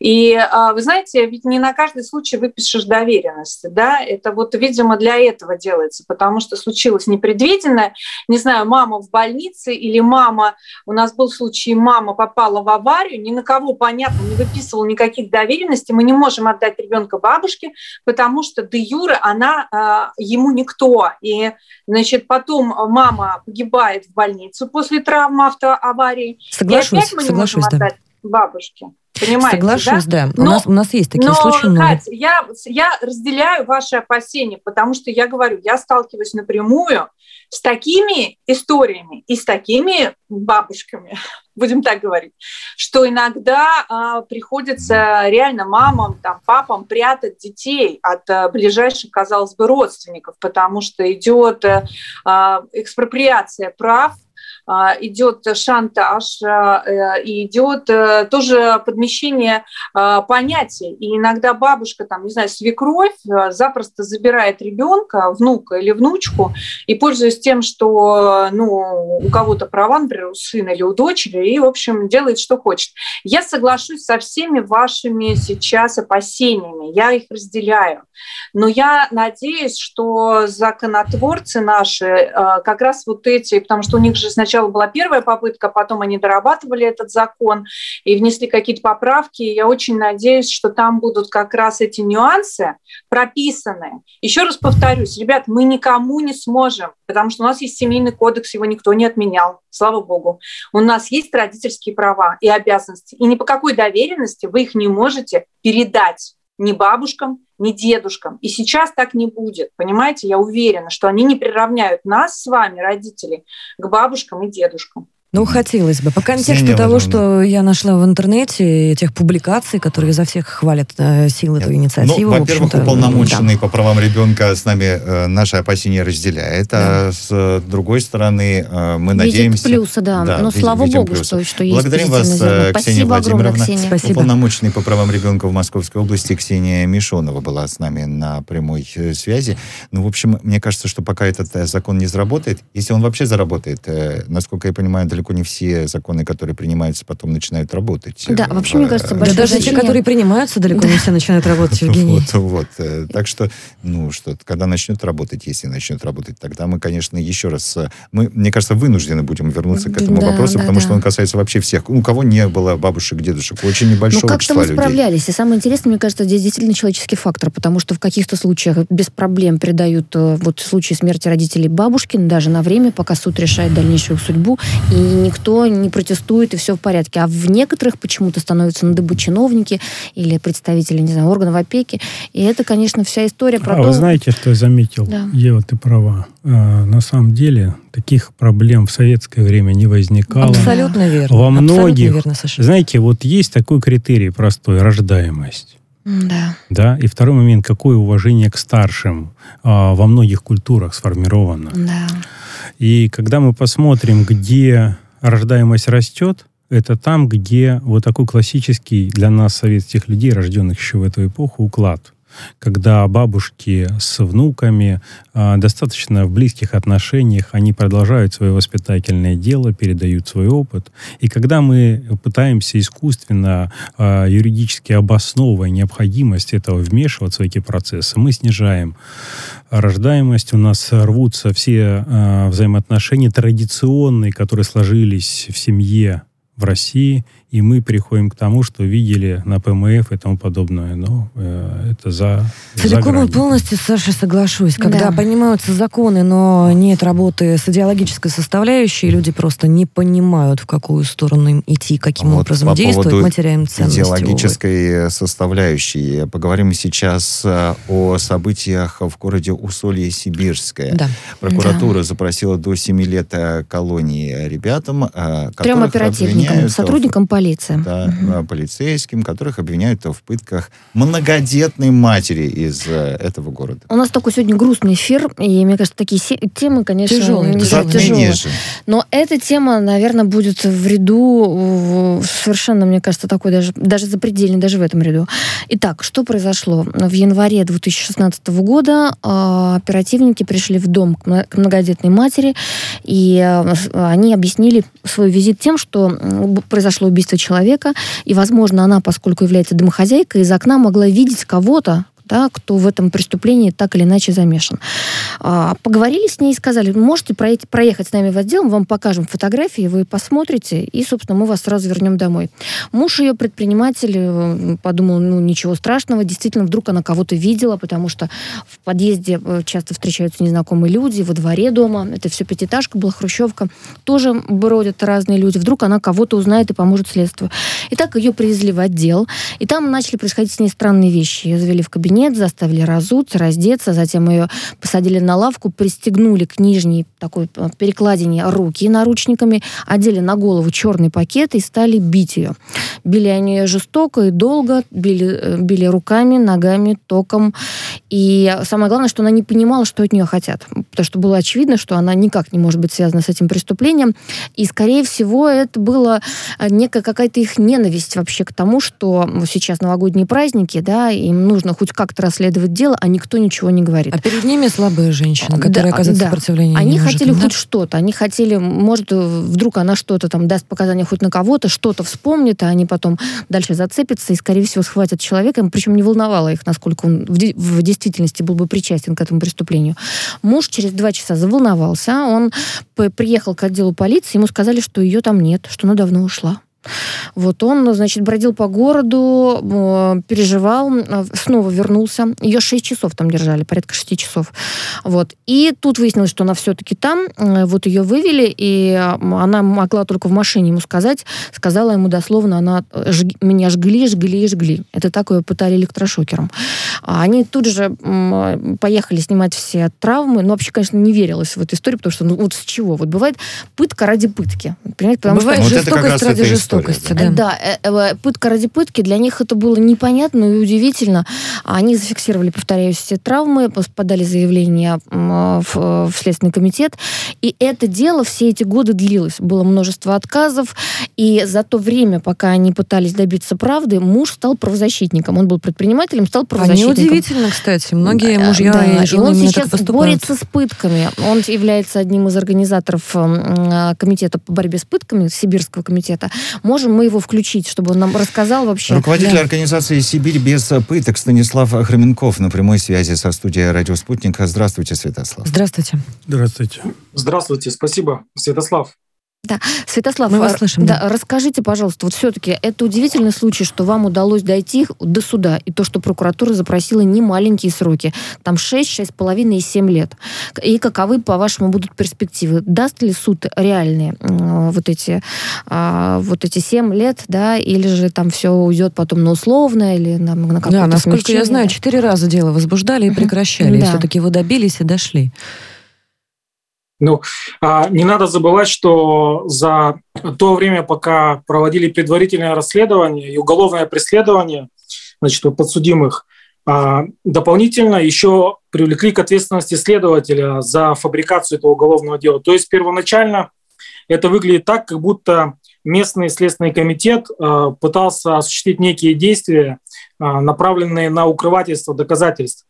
[SPEAKER 10] И а, вы знаете, ведь не на каждый случай выпишешь доверенности, да, это вот, видимо, для этого делается, потому что случилось непредвиденное, не знаю, мама в больнице или мама, у нас был случай, мама попала в аварию, ни на кого, понятно, не выписывал никаких доверенностей, мы не можем можем отдать ребенка бабушке, потому что де юре она э, ему никто. И, значит, потом мама погибает в больнице после травмы автоаварии.
[SPEAKER 1] Соглашусь, и опять мы не соглашусь,
[SPEAKER 10] можем
[SPEAKER 1] да.
[SPEAKER 10] отдать бабушке. Понимаете,
[SPEAKER 1] Соглашусь,
[SPEAKER 10] да.
[SPEAKER 1] да. Но, у, нас, у нас есть такие
[SPEAKER 10] но,
[SPEAKER 1] случаи.
[SPEAKER 10] Но, Катя, я, я разделяю ваши опасения, потому что я говорю, я сталкиваюсь напрямую с такими историями и с такими бабушками, будем так говорить, что иногда а, приходится реально мамам, там, папам прятать детей от а, ближайших, казалось бы, родственников, потому что идет а, экспроприация прав идет шантаж, а, э, и идет э, тоже подмещение а, понятий. И иногда бабушка, там, не знаю, свекровь запросто забирает ребенка, внука или внучку, и пользуясь тем, что ну, у кого-то права, например, у сына или у дочери, и, в общем, делает, что хочет. Я соглашусь со всеми вашими сейчас опасениями, я их разделяю. Но я надеюсь, что законотворцы наши как раз вот эти, потому что у них же сначала сначала была первая попытка, потом они дорабатывали этот закон и внесли какие-то поправки. И я очень надеюсь, что там будут как раз эти нюансы прописаны. Еще раз повторюсь, ребят, мы никому не сможем, потому что у нас есть семейный кодекс, его никто не отменял, слава богу. У нас есть родительские права и обязанности, и ни по какой доверенности вы их не можете передать ни бабушкам, ни дедушкам. И сейчас так не будет. Понимаете, я уверена, что они не приравняют нас с вами, родителей, к бабушкам и дедушкам.
[SPEAKER 1] Ну, хотелось бы. По контексту того, что я нашла в интернете, этих публикаций, которые за всех хвалят э, силы этой инициативы.
[SPEAKER 6] Ну, во-первых, уполномоченный да. по правам ребенка с нами э, наши опасения разделяет, а да. а с другой стороны э, мы видит надеемся...
[SPEAKER 3] плюсы, да. да Но видим, слава видим богу, что, что есть
[SPEAKER 6] Благодарим вас,
[SPEAKER 3] Ксения
[SPEAKER 6] Спасибо Владимировна.
[SPEAKER 3] Огромное, Ксения.
[SPEAKER 1] Спасибо.
[SPEAKER 6] Уполномоченный по правам ребенка в Московской области Ксения Мишонова была с нами на прямой э, связи. Ну, в общем, мне кажется, что пока этот закон не заработает, если он вообще заработает, насколько я понимаю, далеко не все законы, которые принимаются, потом начинают работать.
[SPEAKER 3] Да, вообще, мне кажется, большое
[SPEAKER 1] Даже те, которые принимаются, далеко да. не все начинают работать, Евгений.
[SPEAKER 6] Вот, вот. Э, так что, ну, что, когда начнет работать, если начнет работать, тогда мы, конечно, еще раз, э, мы, мне кажется, вынуждены будем вернуться к этому вопросу, потому что он касается вообще всех. У кого не было бабушек, дедушек, очень небольшого
[SPEAKER 3] ну,
[SPEAKER 6] числа
[SPEAKER 3] людей. мы справлялись. И самое интересное, мне кажется, здесь действительно человеческий фактор, потому что в каких-то случаях без проблем передают э, вот в случае смерти родителей бабушкин даже на время, пока суд решает дальнейшую судьбу, и никто не протестует и все в порядке. А в некоторых почему-то становятся на дыбы чиновники или представители, не знаю, органов опеки. И это, конечно, вся история про
[SPEAKER 7] а
[SPEAKER 3] то...
[SPEAKER 7] вы знаете, что я заметил? Да. Ева, ты права. А, на самом деле таких проблем в советское время не возникало.
[SPEAKER 1] Абсолютно верно.
[SPEAKER 7] Во многих... Верно, знаете, вот есть такой критерий простой – рождаемость.
[SPEAKER 3] Да.
[SPEAKER 7] Да. И второй момент, какое уважение к старшим а, во многих культурах сформировано.
[SPEAKER 3] Да.
[SPEAKER 7] И когда мы посмотрим, где рождаемость растет, это там, где вот такой классический для нас советских людей, рожденных еще в эту эпоху, уклад когда бабушки с внуками э, достаточно в близких отношениях, они продолжают свое воспитательное дело, передают свой опыт. И когда мы пытаемся искусственно, э, юридически обосновывая необходимость этого вмешиваться в эти процессы, мы снижаем рождаемость, у нас рвутся все э, взаимоотношения традиционные, которые сложились в семье в России, и мы переходим к тому, что видели на ПМФ и тому подобное. Но э, это за
[SPEAKER 1] Целиком
[SPEAKER 7] за
[SPEAKER 1] и полностью, Саша, соглашусь. Когда да. понимаются законы, но нет работы с идеологической составляющей, люди просто не понимают, в какую сторону им идти, каким вот образом по действовать, мы теряем ценности.
[SPEAKER 6] идеологической увы. составляющей. Поговорим сейчас э, о событиях в городе Усолье-Сибирское.
[SPEAKER 1] Да.
[SPEAKER 6] Прокуратура да. запросила до 7 лет э, колонии ребятам,
[SPEAKER 3] Трем оперативникам, сотрудникам полиции полиция.
[SPEAKER 6] Да, угу. полицейским, которых обвиняют в пытках многодетной матери из э, этого города.
[SPEAKER 3] У нас такой сегодня грустный эфир, и мне кажется, такие темы, конечно,
[SPEAKER 1] тяжелые.
[SPEAKER 3] тяжелые. Но эта тема, наверное, будет в ряду совершенно, мне кажется, такой даже, даже запредельный, даже в этом ряду. Итак, что произошло? В январе 2016 года э, оперативники пришли в дом к многодетной матери, и э, они объяснили свой визит тем, что произошло убийство человека, и, возможно, она, поскольку является домохозяйкой, из окна могла видеть кого-то, да, кто в этом преступлении так или иначе замешан. А, поговорили с ней и сказали, можете проехать, проехать с нами в отдел, мы вам покажем фотографии, вы посмотрите, и, собственно, мы вас сразу вернем домой. Муж ее предприниматель э, подумал, ну, ничего страшного, действительно, вдруг она кого-то видела, потому что в подъезде э, часто встречаются незнакомые люди, во дворе дома, это все пятиэтажка была, хрущевка, тоже бродят разные люди, вдруг она кого-то узнает и поможет следствию. И так ее привезли в отдел, и там начали происходить с ней странные вещи. Ее завели в кабинет, нет, заставили разуться, раздеться, затем ее посадили на лавку, пристегнули к нижней такой э, перекладине руки наручниками, одели на голову черный пакет и стали бить ее. Били они ее жестоко и долго, били, э, били руками, ногами, током. И самое главное, что она не понимала, что от нее хотят. Потому что было очевидно, что она никак не может быть связана с этим преступлением. И, скорее всего, это была э, некая какая-то их ненависть вообще к тому, что сейчас новогодние праздники, да, им нужно хоть как как-то расследовать дело, а никто ничего не говорит.
[SPEAKER 1] А перед ними слабые женщины, которые, да, оказывается, да. сопротивление
[SPEAKER 3] Они
[SPEAKER 1] не
[SPEAKER 3] хотели
[SPEAKER 1] может,
[SPEAKER 3] хоть да? что-то. Они хотели, может, вдруг она что-то там даст показания хоть на кого-то, что-то вспомнит, а они потом дальше зацепятся и, скорее всего, схватят человека. Причем не волновало их, насколько он в, в действительности был бы причастен к этому преступлению. Муж через два часа заволновался. Он приехал к отделу полиции, ему сказали, что ее там нет, что она давно ушла. Вот он, значит, бродил по городу, переживал, а, снова вернулся. Ее 6 часов там держали, порядка 6 часов. Вот. И тут выяснилось, что она все-таки там. Э, вот ее вывели, и она могла только в машине ему сказать. Сказала ему дословно, она э, меня жгли, жгли, жгли. Это так ее пытали электрошокером. А они тут же поехали снимать все травмы. Ну, вообще, конечно, не верилось в эту историю, потому что, ну, вот с чего? Вот бывает пытка ради пытки.
[SPEAKER 1] Понимаете? Потому бывает что... жестокость ради жестокости жестокости,
[SPEAKER 3] да. Да, э, э, пытка ради пытки, для них это было непонятно и удивительно. Они зафиксировали, повторяюсь, все травмы, подали заявление в, в Следственный комитет, и это дело все эти годы длилось. Было множество отказов, и за то время, пока они пытались добиться правды, муж стал правозащитником. Он был предпринимателем, стал правозащитником.
[SPEAKER 1] А неудивительно, кстати. Многие мужья да, и жены
[SPEAKER 3] и он сейчас борется с пытками. Он является одним из организаторов комитета по борьбе с пытками, Сибирского комитета можем мы его включить, чтобы он нам рассказал вообще?
[SPEAKER 6] Руководитель да. организации «Сибирь без пыток» Станислав Хроменков на прямой связи со студией «Радио Спутник». Здравствуйте, Святослав.
[SPEAKER 1] Здравствуйте.
[SPEAKER 7] Здравствуйте.
[SPEAKER 11] Здравствуйте, спасибо, Святослав.
[SPEAKER 3] Да, Святослав,
[SPEAKER 1] Мы вас слышим,
[SPEAKER 3] да, да. расскажите, пожалуйста, вот все-таки это удивительный случай, что вам удалось дойти до суда, и то, что прокуратура запросила не маленькие сроки, там 6, 6,5 и 7 лет. И каковы, по-вашему, будут перспективы? Даст ли суд реальные вот эти, а, вот эти 7 лет, да, или же там все уйдет потом на условное, или на, на какое-то
[SPEAKER 1] Да, насколько я знаю, четыре раза дело возбуждали и прекращали, и все-таки вы добились и дошли.
[SPEAKER 11] Ну, а не надо забывать, что за то время, пока проводили предварительное расследование и уголовное преследование значит, подсудимых, а, дополнительно еще привлекли к ответственности следователя за фабрикацию этого уголовного дела. То есть первоначально это выглядит так, как будто местный следственный комитет а, пытался осуществить некие действия, направленные на укрывательство доказательств.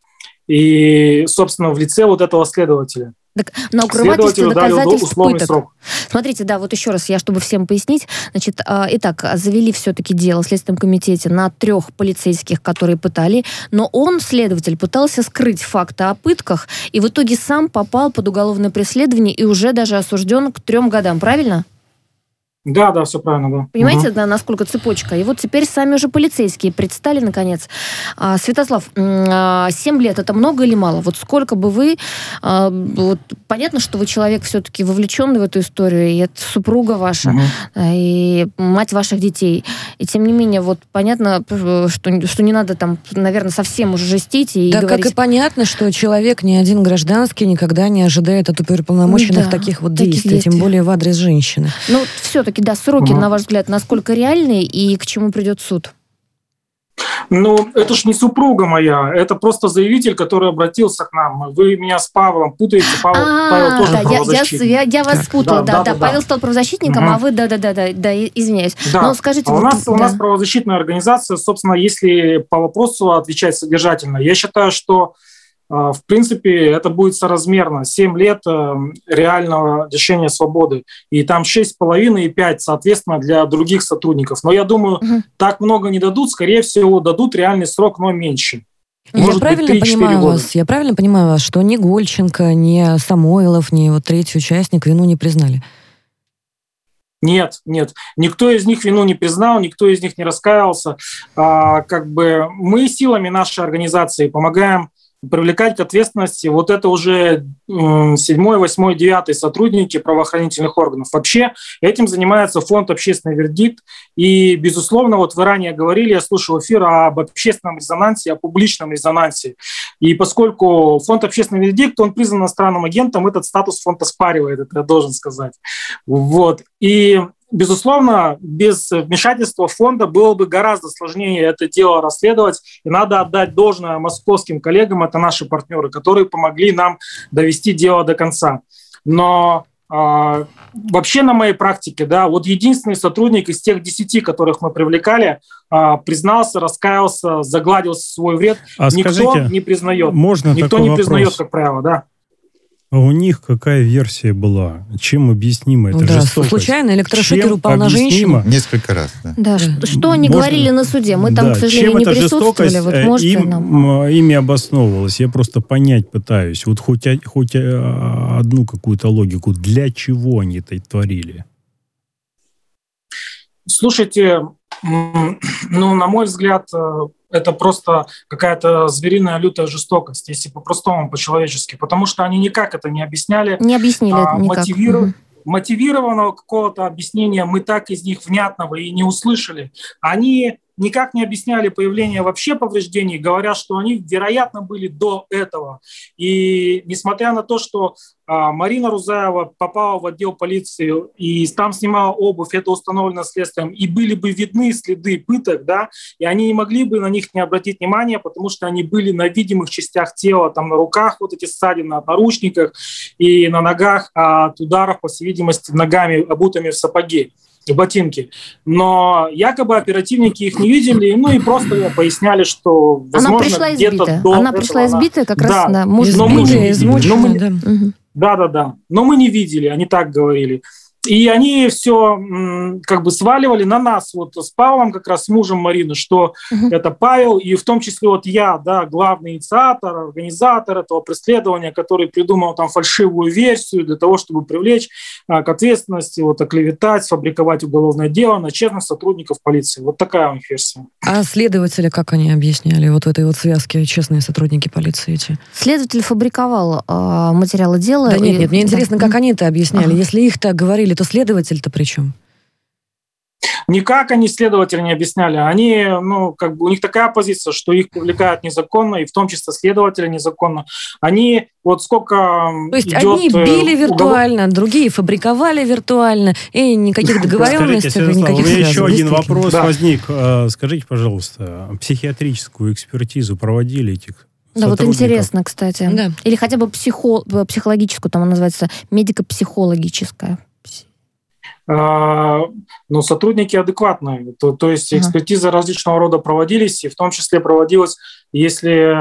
[SPEAKER 11] И, собственно, в лице вот этого следователя –
[SPEAKER 3] так, на укрывательстве доказательств пыток. Срок. Смотрите, да, вот еще раз, я чтобы всем пояснить. Значит, э, итак, завели все-таки дело в Следственном комитете на трех полицейских, которые пытали, но он, следователь, пытался скрыть факты о пытках, и в итоге сам попал под уголовное преследование и уже даже осужден к трем годам, правильно?
[SPEAKER 11] Да, да, все правильно, да.
[SPEAKER 3] Понимаете, угу. да, насколько цепочка? И вот теперь сами уже полицейские предстали, наконец. А, Святослав, 7 а, лет это много или мало? Вот сколько бы вы... А, вот, понятно, что вы человек все-таки вовлеченный в эту историю, и это супруга ваша, угу. и мать ваших детей. И тем не менее, вот понятно, что, что не надо там, наверное, совсем уже жестить и
[SPEAKER 1] Да,
[SPEAKER 3] говорить...
[SPEAKER 1] как и понятно, что человек ни один гражданский никогда не ожидает от уполномоченных да, таких вот действий, действий, тем более в адрес женщины.
[SPEAKER 3] Ну, все-таки все-таки, да, сроки, угу. на ваш взгляд, насколько реальные и к чему придет суд?
[SPEAKER 11] Ну, это ж не супруга моя, это просто заявитель, который обратился к нам. Вы меня с Павлом путаете, Павел,
[SPEAKER 3] а, Павел тоже да, правозащитник. Я, я, я вас спутала, да, да, да, да, Павел стал правозащитником, угу. а вы, да-да-да, да, извиняюсь.
[SPEAKER 11] Да. Но скажите... А у, вот, нас, да. у нас правозащитная организация, собственно, если по вопросу отвечать содержательно, я считаю, что в принципе, это будет соразмерно. 7 лет э, реального лишения свободы. И там 6,5 и 5, соответственно, для других сотрудников. Но я думаю, угу. так много не дадут. Скорее всего, дадут реальный срок, но меньше.
[SPEAKER 1] Может я правильно быть, понимаю года. вас? Я правильно понимаю вас, что ни Гольченко, ни Самойлов, ни вот третий участник вину не признали?
[SPEAKER 11] Нет, нет. Никто из них вину не признал, никто из них не раскаялся. А, как бы мы силами нашей организации помогаем привлекать к ответственности вот это уже седьмой, восьмой, девятый сотрудники правоохранительных органов. Вообще этим занимается фонд «Общественный вердикт». И, безусловно, вот вы ранее говорили, я слушал эфир об общественном резонансе, о публичном резонансе. И поскольку фонд «Общественный вердикт», он признан иностранным агентом, этот статус фонд оспаривает, это я должен сказать. Вот. И безусловно, без вмешательства фонда было бы гораздо сложнее это дело расследовать. И надо отдать должное московским коллегам, это наши партнеры, которые помогли нам довести дело до конца. Но а, вообще на моей практике, да, вот единственный сотрудник из тех десяти, которых мы привлекали, а, признался, раскаялся, загладил свой вред. А Никто скажите, не признает.
[SPEAKER 7] Можно
[SPEAKER 11] Никто не вопрос? признает, как правило, да.
[SPEAKER 7] А у них какая версия была? Чем объяснима эта да, жестокость?
[SPEAKER 1] Случайно электрошокер упал на женщину?
[SPEAKER 6] Несколько раз, да.
[SPEAKER 3] Да, что, что они Можно... говорили на суде? Мы там, да, к сожалению, чем не присутствовали. Вот,
[SPEAKER 7] э, им, нам... ими обосновывалась? Я просто понять пытаюсь. Вот хоть, хоть э, одну какую-то логику. Для чего они это творили?
[SPEAKER 11] Слушайте, ну, на мой взгляд, э, это просто какая-то звериная лютая жестокость, если по-простому, по-человечески, потому что они никак это не объясняли.
[SPEAKER 3] Не объяснили а, никак. Мотивиру... Угу.
[SPEAKER 11] Мотивированного какого-то объяснения мы так из них внятного и не услышали. Они никак не объясняли появление вообще повреждений, говоря, что они, вероятно, были до этого. И несмотря на то, что а, Марина Рузаева попала в отдел полиции и там снимала обувь, это установлено следствием, и были бы видны следы пыток, да, и они не могли бы на них не обратить внимания, потому что они были на видимых частях тела, там на руках вот эти ссадины от наручниках и на ногах от ударов, по всей видимости, ногами, обутыми в сапоги ботинки. Но якобы оперативники их не видели, ну и просто поясняли, что возможно
[SPEAKER 3] Она пришла избитая. Она пришла избитая как да. раз, да, может,
[SPEAKER 11] но мы не видели. Но мы, да. да, да, да. Но мы не видели, они так говорили. И они все как бы сваливали на нас, вот с Павлом, как раз с мужем Марины, что угу. это Павел, и в том числе вот я, да, главный инициатор, организатор этого преследования, который придумал там фальшивую версию для того, чтобы привлечь а, к ответственности, вот оклеветать, сфабриковать уголовное дело на честных сотрудников полиции. Вот такая у них версия.
[SPEAKER 1] А следователи, как они объясняли вот в этой вот связке честные сотрудники полиции эти?
[SPEAKER 3] Следователь фабриковал э, материалы дела.
[SPEAKER 1] Да и... нет, нет, мне интересно, как они это объясняли. Ага. Если их так говорили то следователь-то при чем?
[SPEAKER 11] Никак они следователи не объясняли. Они, ну, как бы у них такая позиция, что их привлекают незаконно, и в том числе следователи незаконно. Они вот сколько
[SPEAKER 1] То есть идет одни э, били виртуально, уголов... другие фабриковали виртуально, и никаких договоренностей, Скажите, никаких
[SPEAKER 7] у меня еще один вопрос да. возник. А, скажите, пожалуйста, психиатрическую экспертизу проводили этих
[SPEAKER 3] да, вот интересно, кстати. Да. Или хотя бы психо, психологическую, там она называется медико-психологическая.
[SPEAKER 11] А, ну, сотрудники адекватные. То, то есть экспертизы различного рода проводились, и в том числе проводилась, если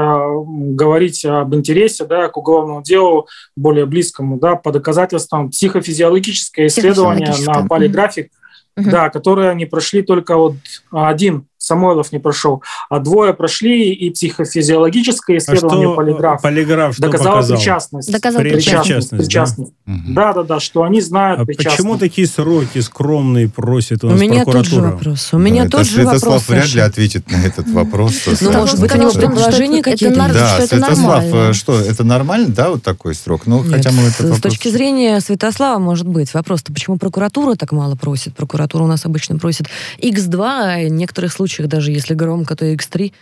[SPEAKER 11] говорить об интересе да, к уголовному делу более близкому, да, по доказательствам психофизиологическое исследование на полиграфик, угу. да, которое они прошли только вот один Самойлов не прошел, а двое прошли и психофизиологическое исследование а что, полиграф.
[SPEAKER 7] Полиграф что
[SPEAKER 11] доказал показал? причастность.
[SPEAKER 3] Доказал причастность.
[SPEAKER 11] причастность, причастность. Да? да, да, да, что они знают
[SPEAKER 7] а
[SPEAKER 11] причастность.
[SPEAKER 7] Почему такие сроки скромные просят у нас
[SPEAKER 1] У меня тот же вопрос. У меня
[SPEAKER 6] ну,
[SPEAKER 1] тот же
[SPEAKER 6] вопрос.
[SPEAKER 1] Святослав
[SPEAKER 6] вряд ли ответит на этот вопрос.
[SPEAKER 1] Ну, может быть, у него предположения какие-то.
[SPEAKER 6] Да, Святослав, э, что, это нормально, да, вот такой срок? Ну, хотя мы это
[SPEAKER 1] С точки зрения Святослава, может быть, вопрос-то, почему прокуратура так мало просит? Прокуратура у нас обычно просит x2, а в некоторых случаях даже, если громко, то x3.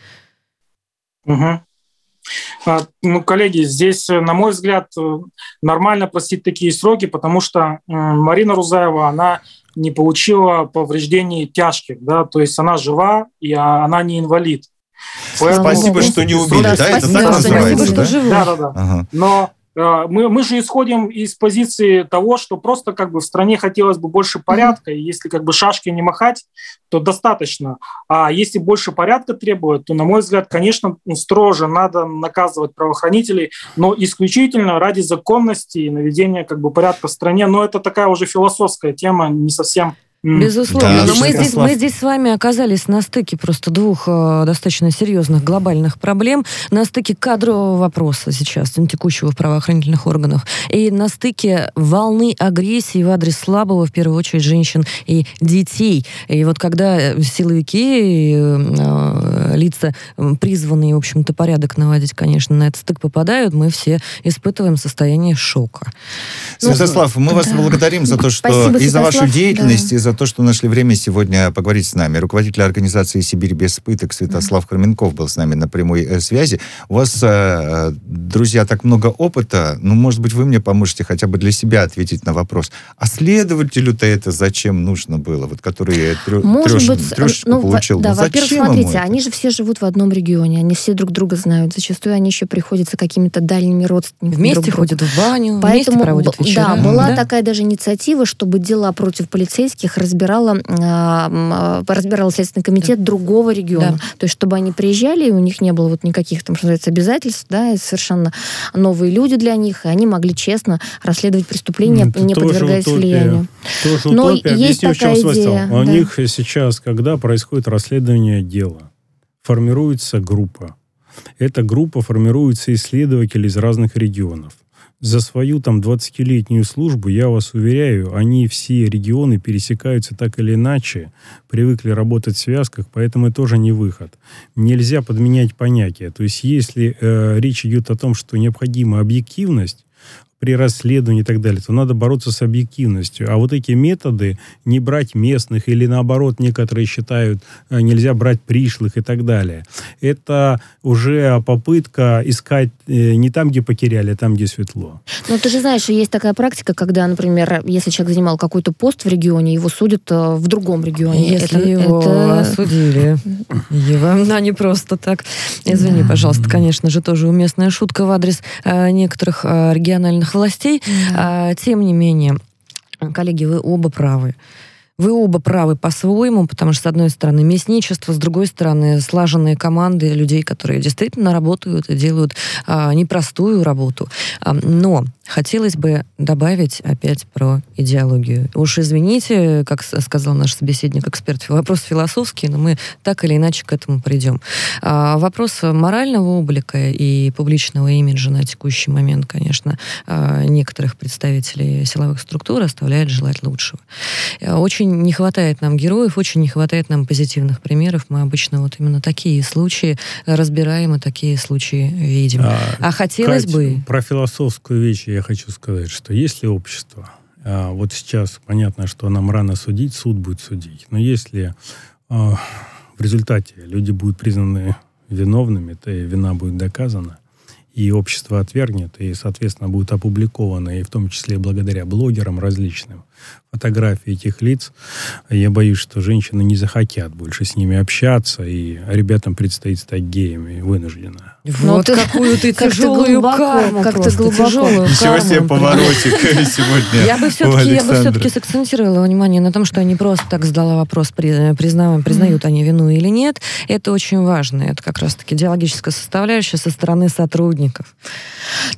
[SPEAKER 11] Угу. А, ну, коллеги, здесь, э, на мой взгляд, э, нормально простить такие сроки, потому что Марина Рузаева, она не получила повреждений тяжких, да, то есть она жива, и а, она не инвалид.
[SPEAKER 6] Поэтому... Спасибо, что не убили, да? Это так называется, да?
[SPEAKER 11] Да, да, да. Ага. Но мы, мы же исходим из позиции того, что просто как бы в стране хотелось бы больше порядка, и если как бы шашки не махать, то достаточно. А если больше порядка требуют, то, на мой взгляд, конечно, строже надо наказывать правоохранителей, но исключительно ради законности и наведения как бы порядка в стране. Но это такая уже философская тема, не совсем
[SPEAKER 1] Безусловно. Да, Но мы здесь, мы здесь с вами оказались на стыке просто двух э, достаточно серьезных глобальных проблем. На стыке кадрового вопроса сейчас, текущего в правоохранительных органах, и на стыке волны агрессии в адрес слабого, в первую очередь, женщин и детей. И вот когда силовики, и, э, лица, призванные, в общем-то, порядок наводить, конечно, на этот стык попадают, мы все испытываем состояние шока.
[SPEAKER 6] Святослав, мы вас да. благодарим за то, что Спасибо, и за вашу деятельность, да. и за то, что нашли время сегодня поговорить с нами. Руководитель организации «Сибирь без пыток» Святослав Карменков был с нами на прямой э, связи. У вас, э, друзья, так много опыта. Ну, может быть, вы мне поможете хотя бы для себя ответить на вопрос. А следователю-то это зачем нужно было? Вот который трё, может трёш, быть, трёшечку ну, получил.
[SPEAKER 3] Да,
[SPEAKER 6] ну,
[SPEAKER 3] во-первых, смотрите, они же все живут в одном регионе. Они все друг друга знают. Зачастую они еще приходятся какими-то дальними родственниками.
[SPEAKER 1] Вместе друг ходят в баню,
[SPEAKER 3] Поэтому,
[SPEAKER 1] вместе проводят вечера.
[SPEAKER 3] Да, была да? такая даже инициатива, чтобы дела против полицейских разбирала, а, разбирал Следственный комитет да. другого региона. Да. То есть, чтобы они приезжали, и у них не было вот никаких, там, что называется, обязательств, да, и совершенно новые люди для них, и они могли честно расследовать преступления, Это не подвергаясь утопия. влиянию.
[SPEAKER 7] Тоже Но утопия. есть Объясню, такая идея. Да. У них сейчас, когда происходит расследование дела, формируется группа. Эта группа формируется из следователей из разных регионов за свою там 20-летнюю службу, я вас уверяю, они все регионы пересекаются так или иначе, привыкли работать в связках, поэтому это тоже не выход. Нельзя подменять понятия. То есть если э, речь идет о том, что необходима объективность, при расследовании и так далее, то надо бороться с объективностью. А вот эти методы, не брать местных или наоборот, некоторые считают, э, нельзя брать пришлых и так далее, это уже попытка искать э, не там, где потеряли, а там, где светло.
[SPEAKER 3] Ну, ты же знаешь, есть такая практика, когда, например, если человек занимал какой-то пост в регионе, его судят э, в другом регионе.
[SPEAKER 1] Если это, его это... осудили. Его, а не просто так. Извини, пожалуйста, конечно же, тоже уместная шутка в адрес некоторых региональных властей. А, тем не менее, коллеги, вы оба правы. Вы оба правы по-своему, потому что, с одной стороны, мясничество, с другой стороны, слаженные команды людей, которые действительно работают и делают а, непростую работу. А, но Хотелось бы добавить опять про идеологию. Уж извините, как сказал наш собеседник, эксперт, вопрос философский, но мы так или иначе к этому придем. А, вопрос морального облика и публичного имиджа на текущий момент, конечно, а, некоторых представителей силовых структур оставляет желать лучшего. Очень не хватает нам героев, очень не хватает нам позитивных примеров. Мы обычно вот именно такие случаи разбираем и такие случаи видим. А, а хотелось
[SPEAKER 7] Кать,
[SPEAKER 1] бы...
[SPEAKER 7] Про философскую вещь я хочу сказать, что если общество, а, вот сейчас понятно, что нам рано судить, суд будет судить, но если а, в результате люди будут признаны виновными, то и вина будет доказана, и общество отвергнет, и, соответственно, будет опубликовано, и в том числе благодаря блогерам различным, фотографии этих лиц, я боюсь, что женщины не захотят больше с ними общаться, и ребятам предстоит стать геями вынужденно.
[SPEAKER 1] Вот ну, какую ты тяжелую карму
[SPEAKER 3] как то глубоко. Тяжелую
[SPEAKER 6] Ничего себе поворотик сегодня
[SPEAKER 1] Я бы все-таки я бы все-таки сакцентировала внимание на том, что они просто так задала вопрос, признают, признают они вину или нет. Это очень важно. Это как раз-таки идеологическая составляющая со стороны сотрудников.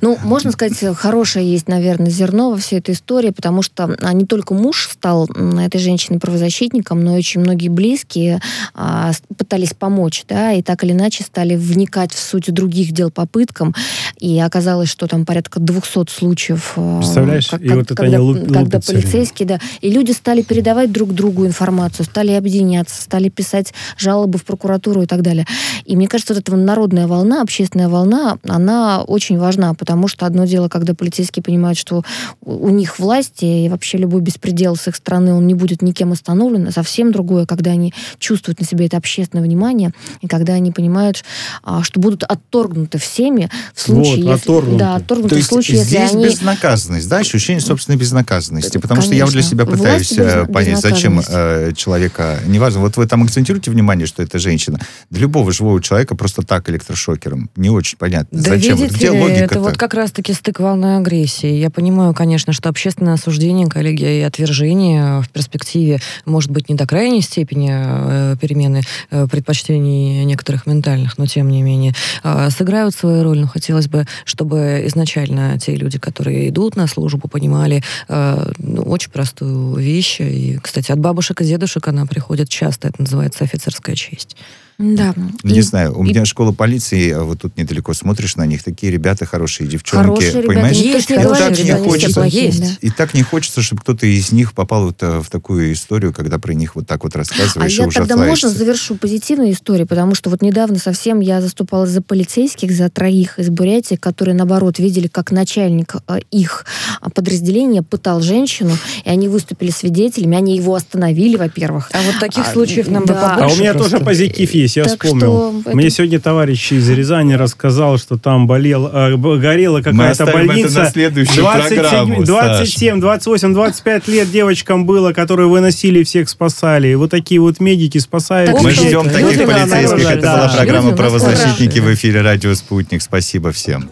[SPEAKER 3] Ну, можно сказать, хорошее есть, наверное, зерно во всей этой истории, потому что они только муж стал этой женщиной правозащитником, но очень многие близкие а, пытались помочь, да, и так или иначе стали вникать в суть других дел по пыткам, и оказалось, что там порядка 200 случаев.
[SPEAKER 7] А, Представляешь, как, и вот
[SPEAKER 3] когда, это они когда полицейские, да, и люди стали передавать друг другу информацию, стали объединяться, стали писать жалобы в прокуратуру и так далее. И мне кажется, вот эта народная волна, общественная волна, она очень важна, потому что одно дело, когда полицейские понимают, что у них власти и вообще любой любой беспредел с их стороны, он не будет никем остановлен, а совсем другое, когда они чувствуют на себе это общественное внимание, и когда они понимают, а, что будут отторгнуты всеми в случае,
[SPEAKER 7] вот,
[SPEAKER 3] если...
[SPEAKER 7] Отторгнуты.
[SPEAKER 3] Да, отторгнуты
[SPEAKER 6] То
[SPEAKER 3] в случае,
[SPEAKER 6] есть
[SPEAKER 3] если
[SPEAKER 6] здесь
[SPEAKER 3] они...
[SPEAKER 6] безнаказанность, да, ощущение собственной безнаказанности, потому что я вот для
[SPEAKER 3] Конечно.
[SPEAKER 6] себя пытаюсь
[SPEAKER 3] Власть без-
[SPEAKER 6] э, понять, зачем э, человека, неважно, вот вы там акцентируете внимание, что это женщина, для любого живого человека просто так электрошокером, не очень понятно,
[SPEAKER 1] Да
[SPEAKER 6] зачем,
[SPEAKER 1] видите
[SPEAKER 6] где
[SPEAKER 1] ли,
[SPEAKER 6] логика
[SPEAKER 1] это вот как раз-таки стык волны агрессии. Я понимаю, конечно, что общественное осуждение, коллеги, и отвержение в перспективе может быть не до крайней степени э, перемены э, предпочтений некоторых ментальных, но тем не менее э, сыграют свою роль. Но хотелось бы, чтобы изначально те люди, которые идут на службу, понимали ну, очень простую вещь. И, кстати, от бабушек и дедушек она приходит часто. Это называется офицерская честь.
[SPEAKER 3] Да.
[SPEAKER 6] Не
[SPEAKER 3] И-
[SPEAKER 6] знаю, у
[SPEAKER 3] и-
[SPEAKER 6] меня школа полиции, а вот тут недалеко смотришь на них, такие ребята хорошие, девчонки,
[SPEAKER 3] Хорошие ребята,
[SPEAKER 6] понимаешь?
[SPEAKER 3] не
[SPEAKER 6] и
[SPEAKER 3] говорит,
[SPEAKER 6] так
[SPEAKER 3] что
[SPEAKER 6] не хочется,
[SPEAKER 3] да.
[SPEAKER 6] и так не хочется, чтобы кто-то из них попал вот э, в такую историю, когда про них вот так вот
[SPEAKER 3] А
[SPEAKER 6] рассказываешь, и
[SPEAKER 3] я тогда можно завершу позитивную историю, потому что вот недавно совсем я заступалась за полицейских, за троих из Бурятии, которые, наоборот, видели, как начальник э, их а, подразделения пытал женщину, и они выступили свидетелями, они его остановили, во-первых.
[SPEAKER 1] А вот таких
[SPEAKER 3] А,
[SPEAKER 1] случаев нам бы
[SPEAKER 3] да.
[SPEAKER 1] побольше
[SPEAKER 7] А у меня
[SPEAKER 1] просто.
[SPEAKER 7] тоже позитив есть, я
[SPEAKER 3] Так
[SPEAKER 7] вспомнил.
[SPEAKER 3] что это-
[SPEAKER 7] Мне сегодня товарищ из Рязани рассказал, что там болел, э, горела какая-то
[SPEAKER 6] оставим это
[SPEAKER 7] больница.
[SPEAKER 6] на следующую программу,
[SPEAKER 7] 27, 28, 25 лет девочкам было, которые выносили всех спасали. И вот такие вот медики спасают.
[SPEAKER 3] Так
[SPEAKER 6] Мы ждем
[SPEAKER 3] люди
[SPEAKER 6] таких
[SPEAKER 3] нас
[SPEAKER 6] полицейских. Это
[SPEAKER 7] Да.
[SPEAKER 6] была программа
[SPEAKER 3] Люди
[SPEAKER 6] «Правозащитники» в эфире «Радио Спутник». Спасибо всем.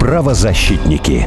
[SPEAKER 5] Правозащитники.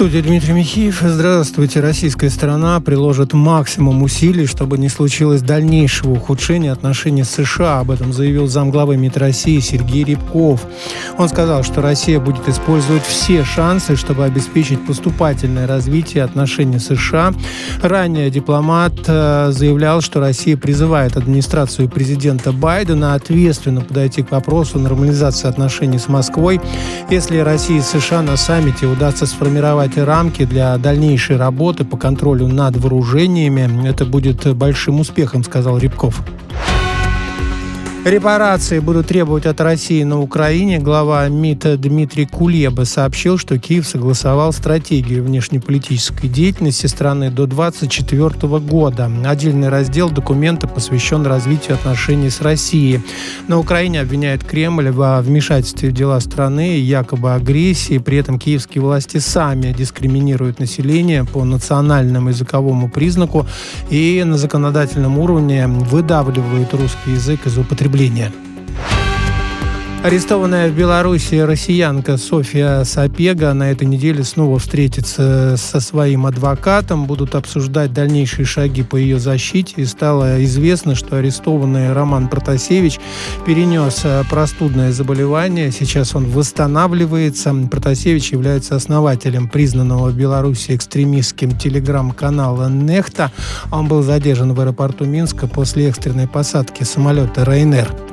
[SPEAKER 9] Студии Дмитрий Михеев. Здравствуйте. Российская сторона приложит максимум усилий, чтобы не случилось дальнейшего ухудшения отношений с США. Об этом заявил замглавы МИД России Сергей Рябков. Он сказал, что Россия будет использовать все шансы, чтобы обеспечить поступательное развитие отношений с США. Ранее дипломат э, заявлял, что Россия призывает администрацию президента Байдена ответственно подойти к вопросу нормализации отношений с Москвой, если России и США на саммите удастся сформировать рамки для дальнейшей работы по контролю над вооружениями, это будет большим успехом, сказал Рябков. Репарации будут требовать от России на Украине. Глава МИД Дмитрий Кулеба сообщил, что Киев согласовал стратегию внешнеполитической деятельности страны до 2024 года. Отдельный раздел документа посвящен развитию отношений с Россией. На Украине обвиняют Кремль во вмешательстве в дела страны и якобы агрессии. При этом киевские власти сами дискриминируют население по национальному языковому признаку и на законодательном уровне выдавливают русский язык из употребления потребления. Арестованная в Беларуси россиянка Софья Сапега на этой неделе снова встретится со своим адвокатом, будут обсуждать дальнейшие шаги по ее защите. И стало известно, что арестованный Роман Протасевич перенес э, простудное заболевание. Сейчас он восстанавливается. Протасевич является основателем признанного в Беларуси экстремистским телеграм-канала «Нехта». Он был задержан в аэропорту Минска после экстренной посадки самолета «Рейнер».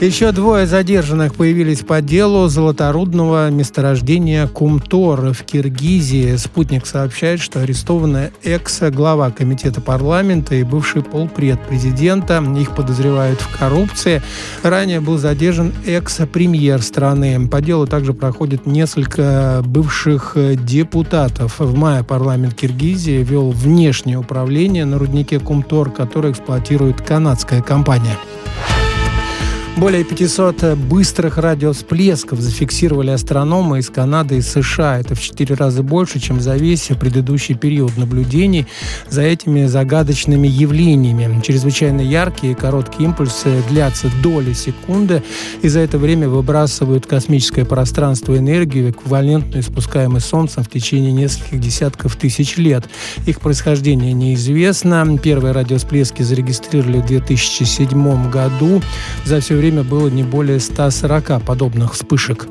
[SPEAKER 9] Еще двое задержанных появились по делу золоторудного месторождения Кумтор в Киргизии. Спутник сообщает, что арестованы экс-глава комитета парламента и бывший полпред президента. Их подозревают в коррупции. Ранее был задержан экс-премьер страны. По делу также проходит несколько бывших депутатов. В мае парламент Киргизии вел внешнее управление на руднике Кумтор, который эксплуатирует канадская компания. Более 500 быстрых радиовсплесков зафиксировали астрономы из Канады и США. Это в 4 раза больше, чем за весь предыдущий период наблюдений за этими загадочными явлениями. Чрезвычайно яркие и короткие импульсы длятся доли секунды, и за это время выбрасывают космическое пространство энергию, эквивалентную испускаемой Солнцем в течение нескольких десятков тысяч лет. Их происхождение неизвестно. Первые радиовсплески зарегистрировали в 2007 году. За все время было не более 140 подобных вспышек.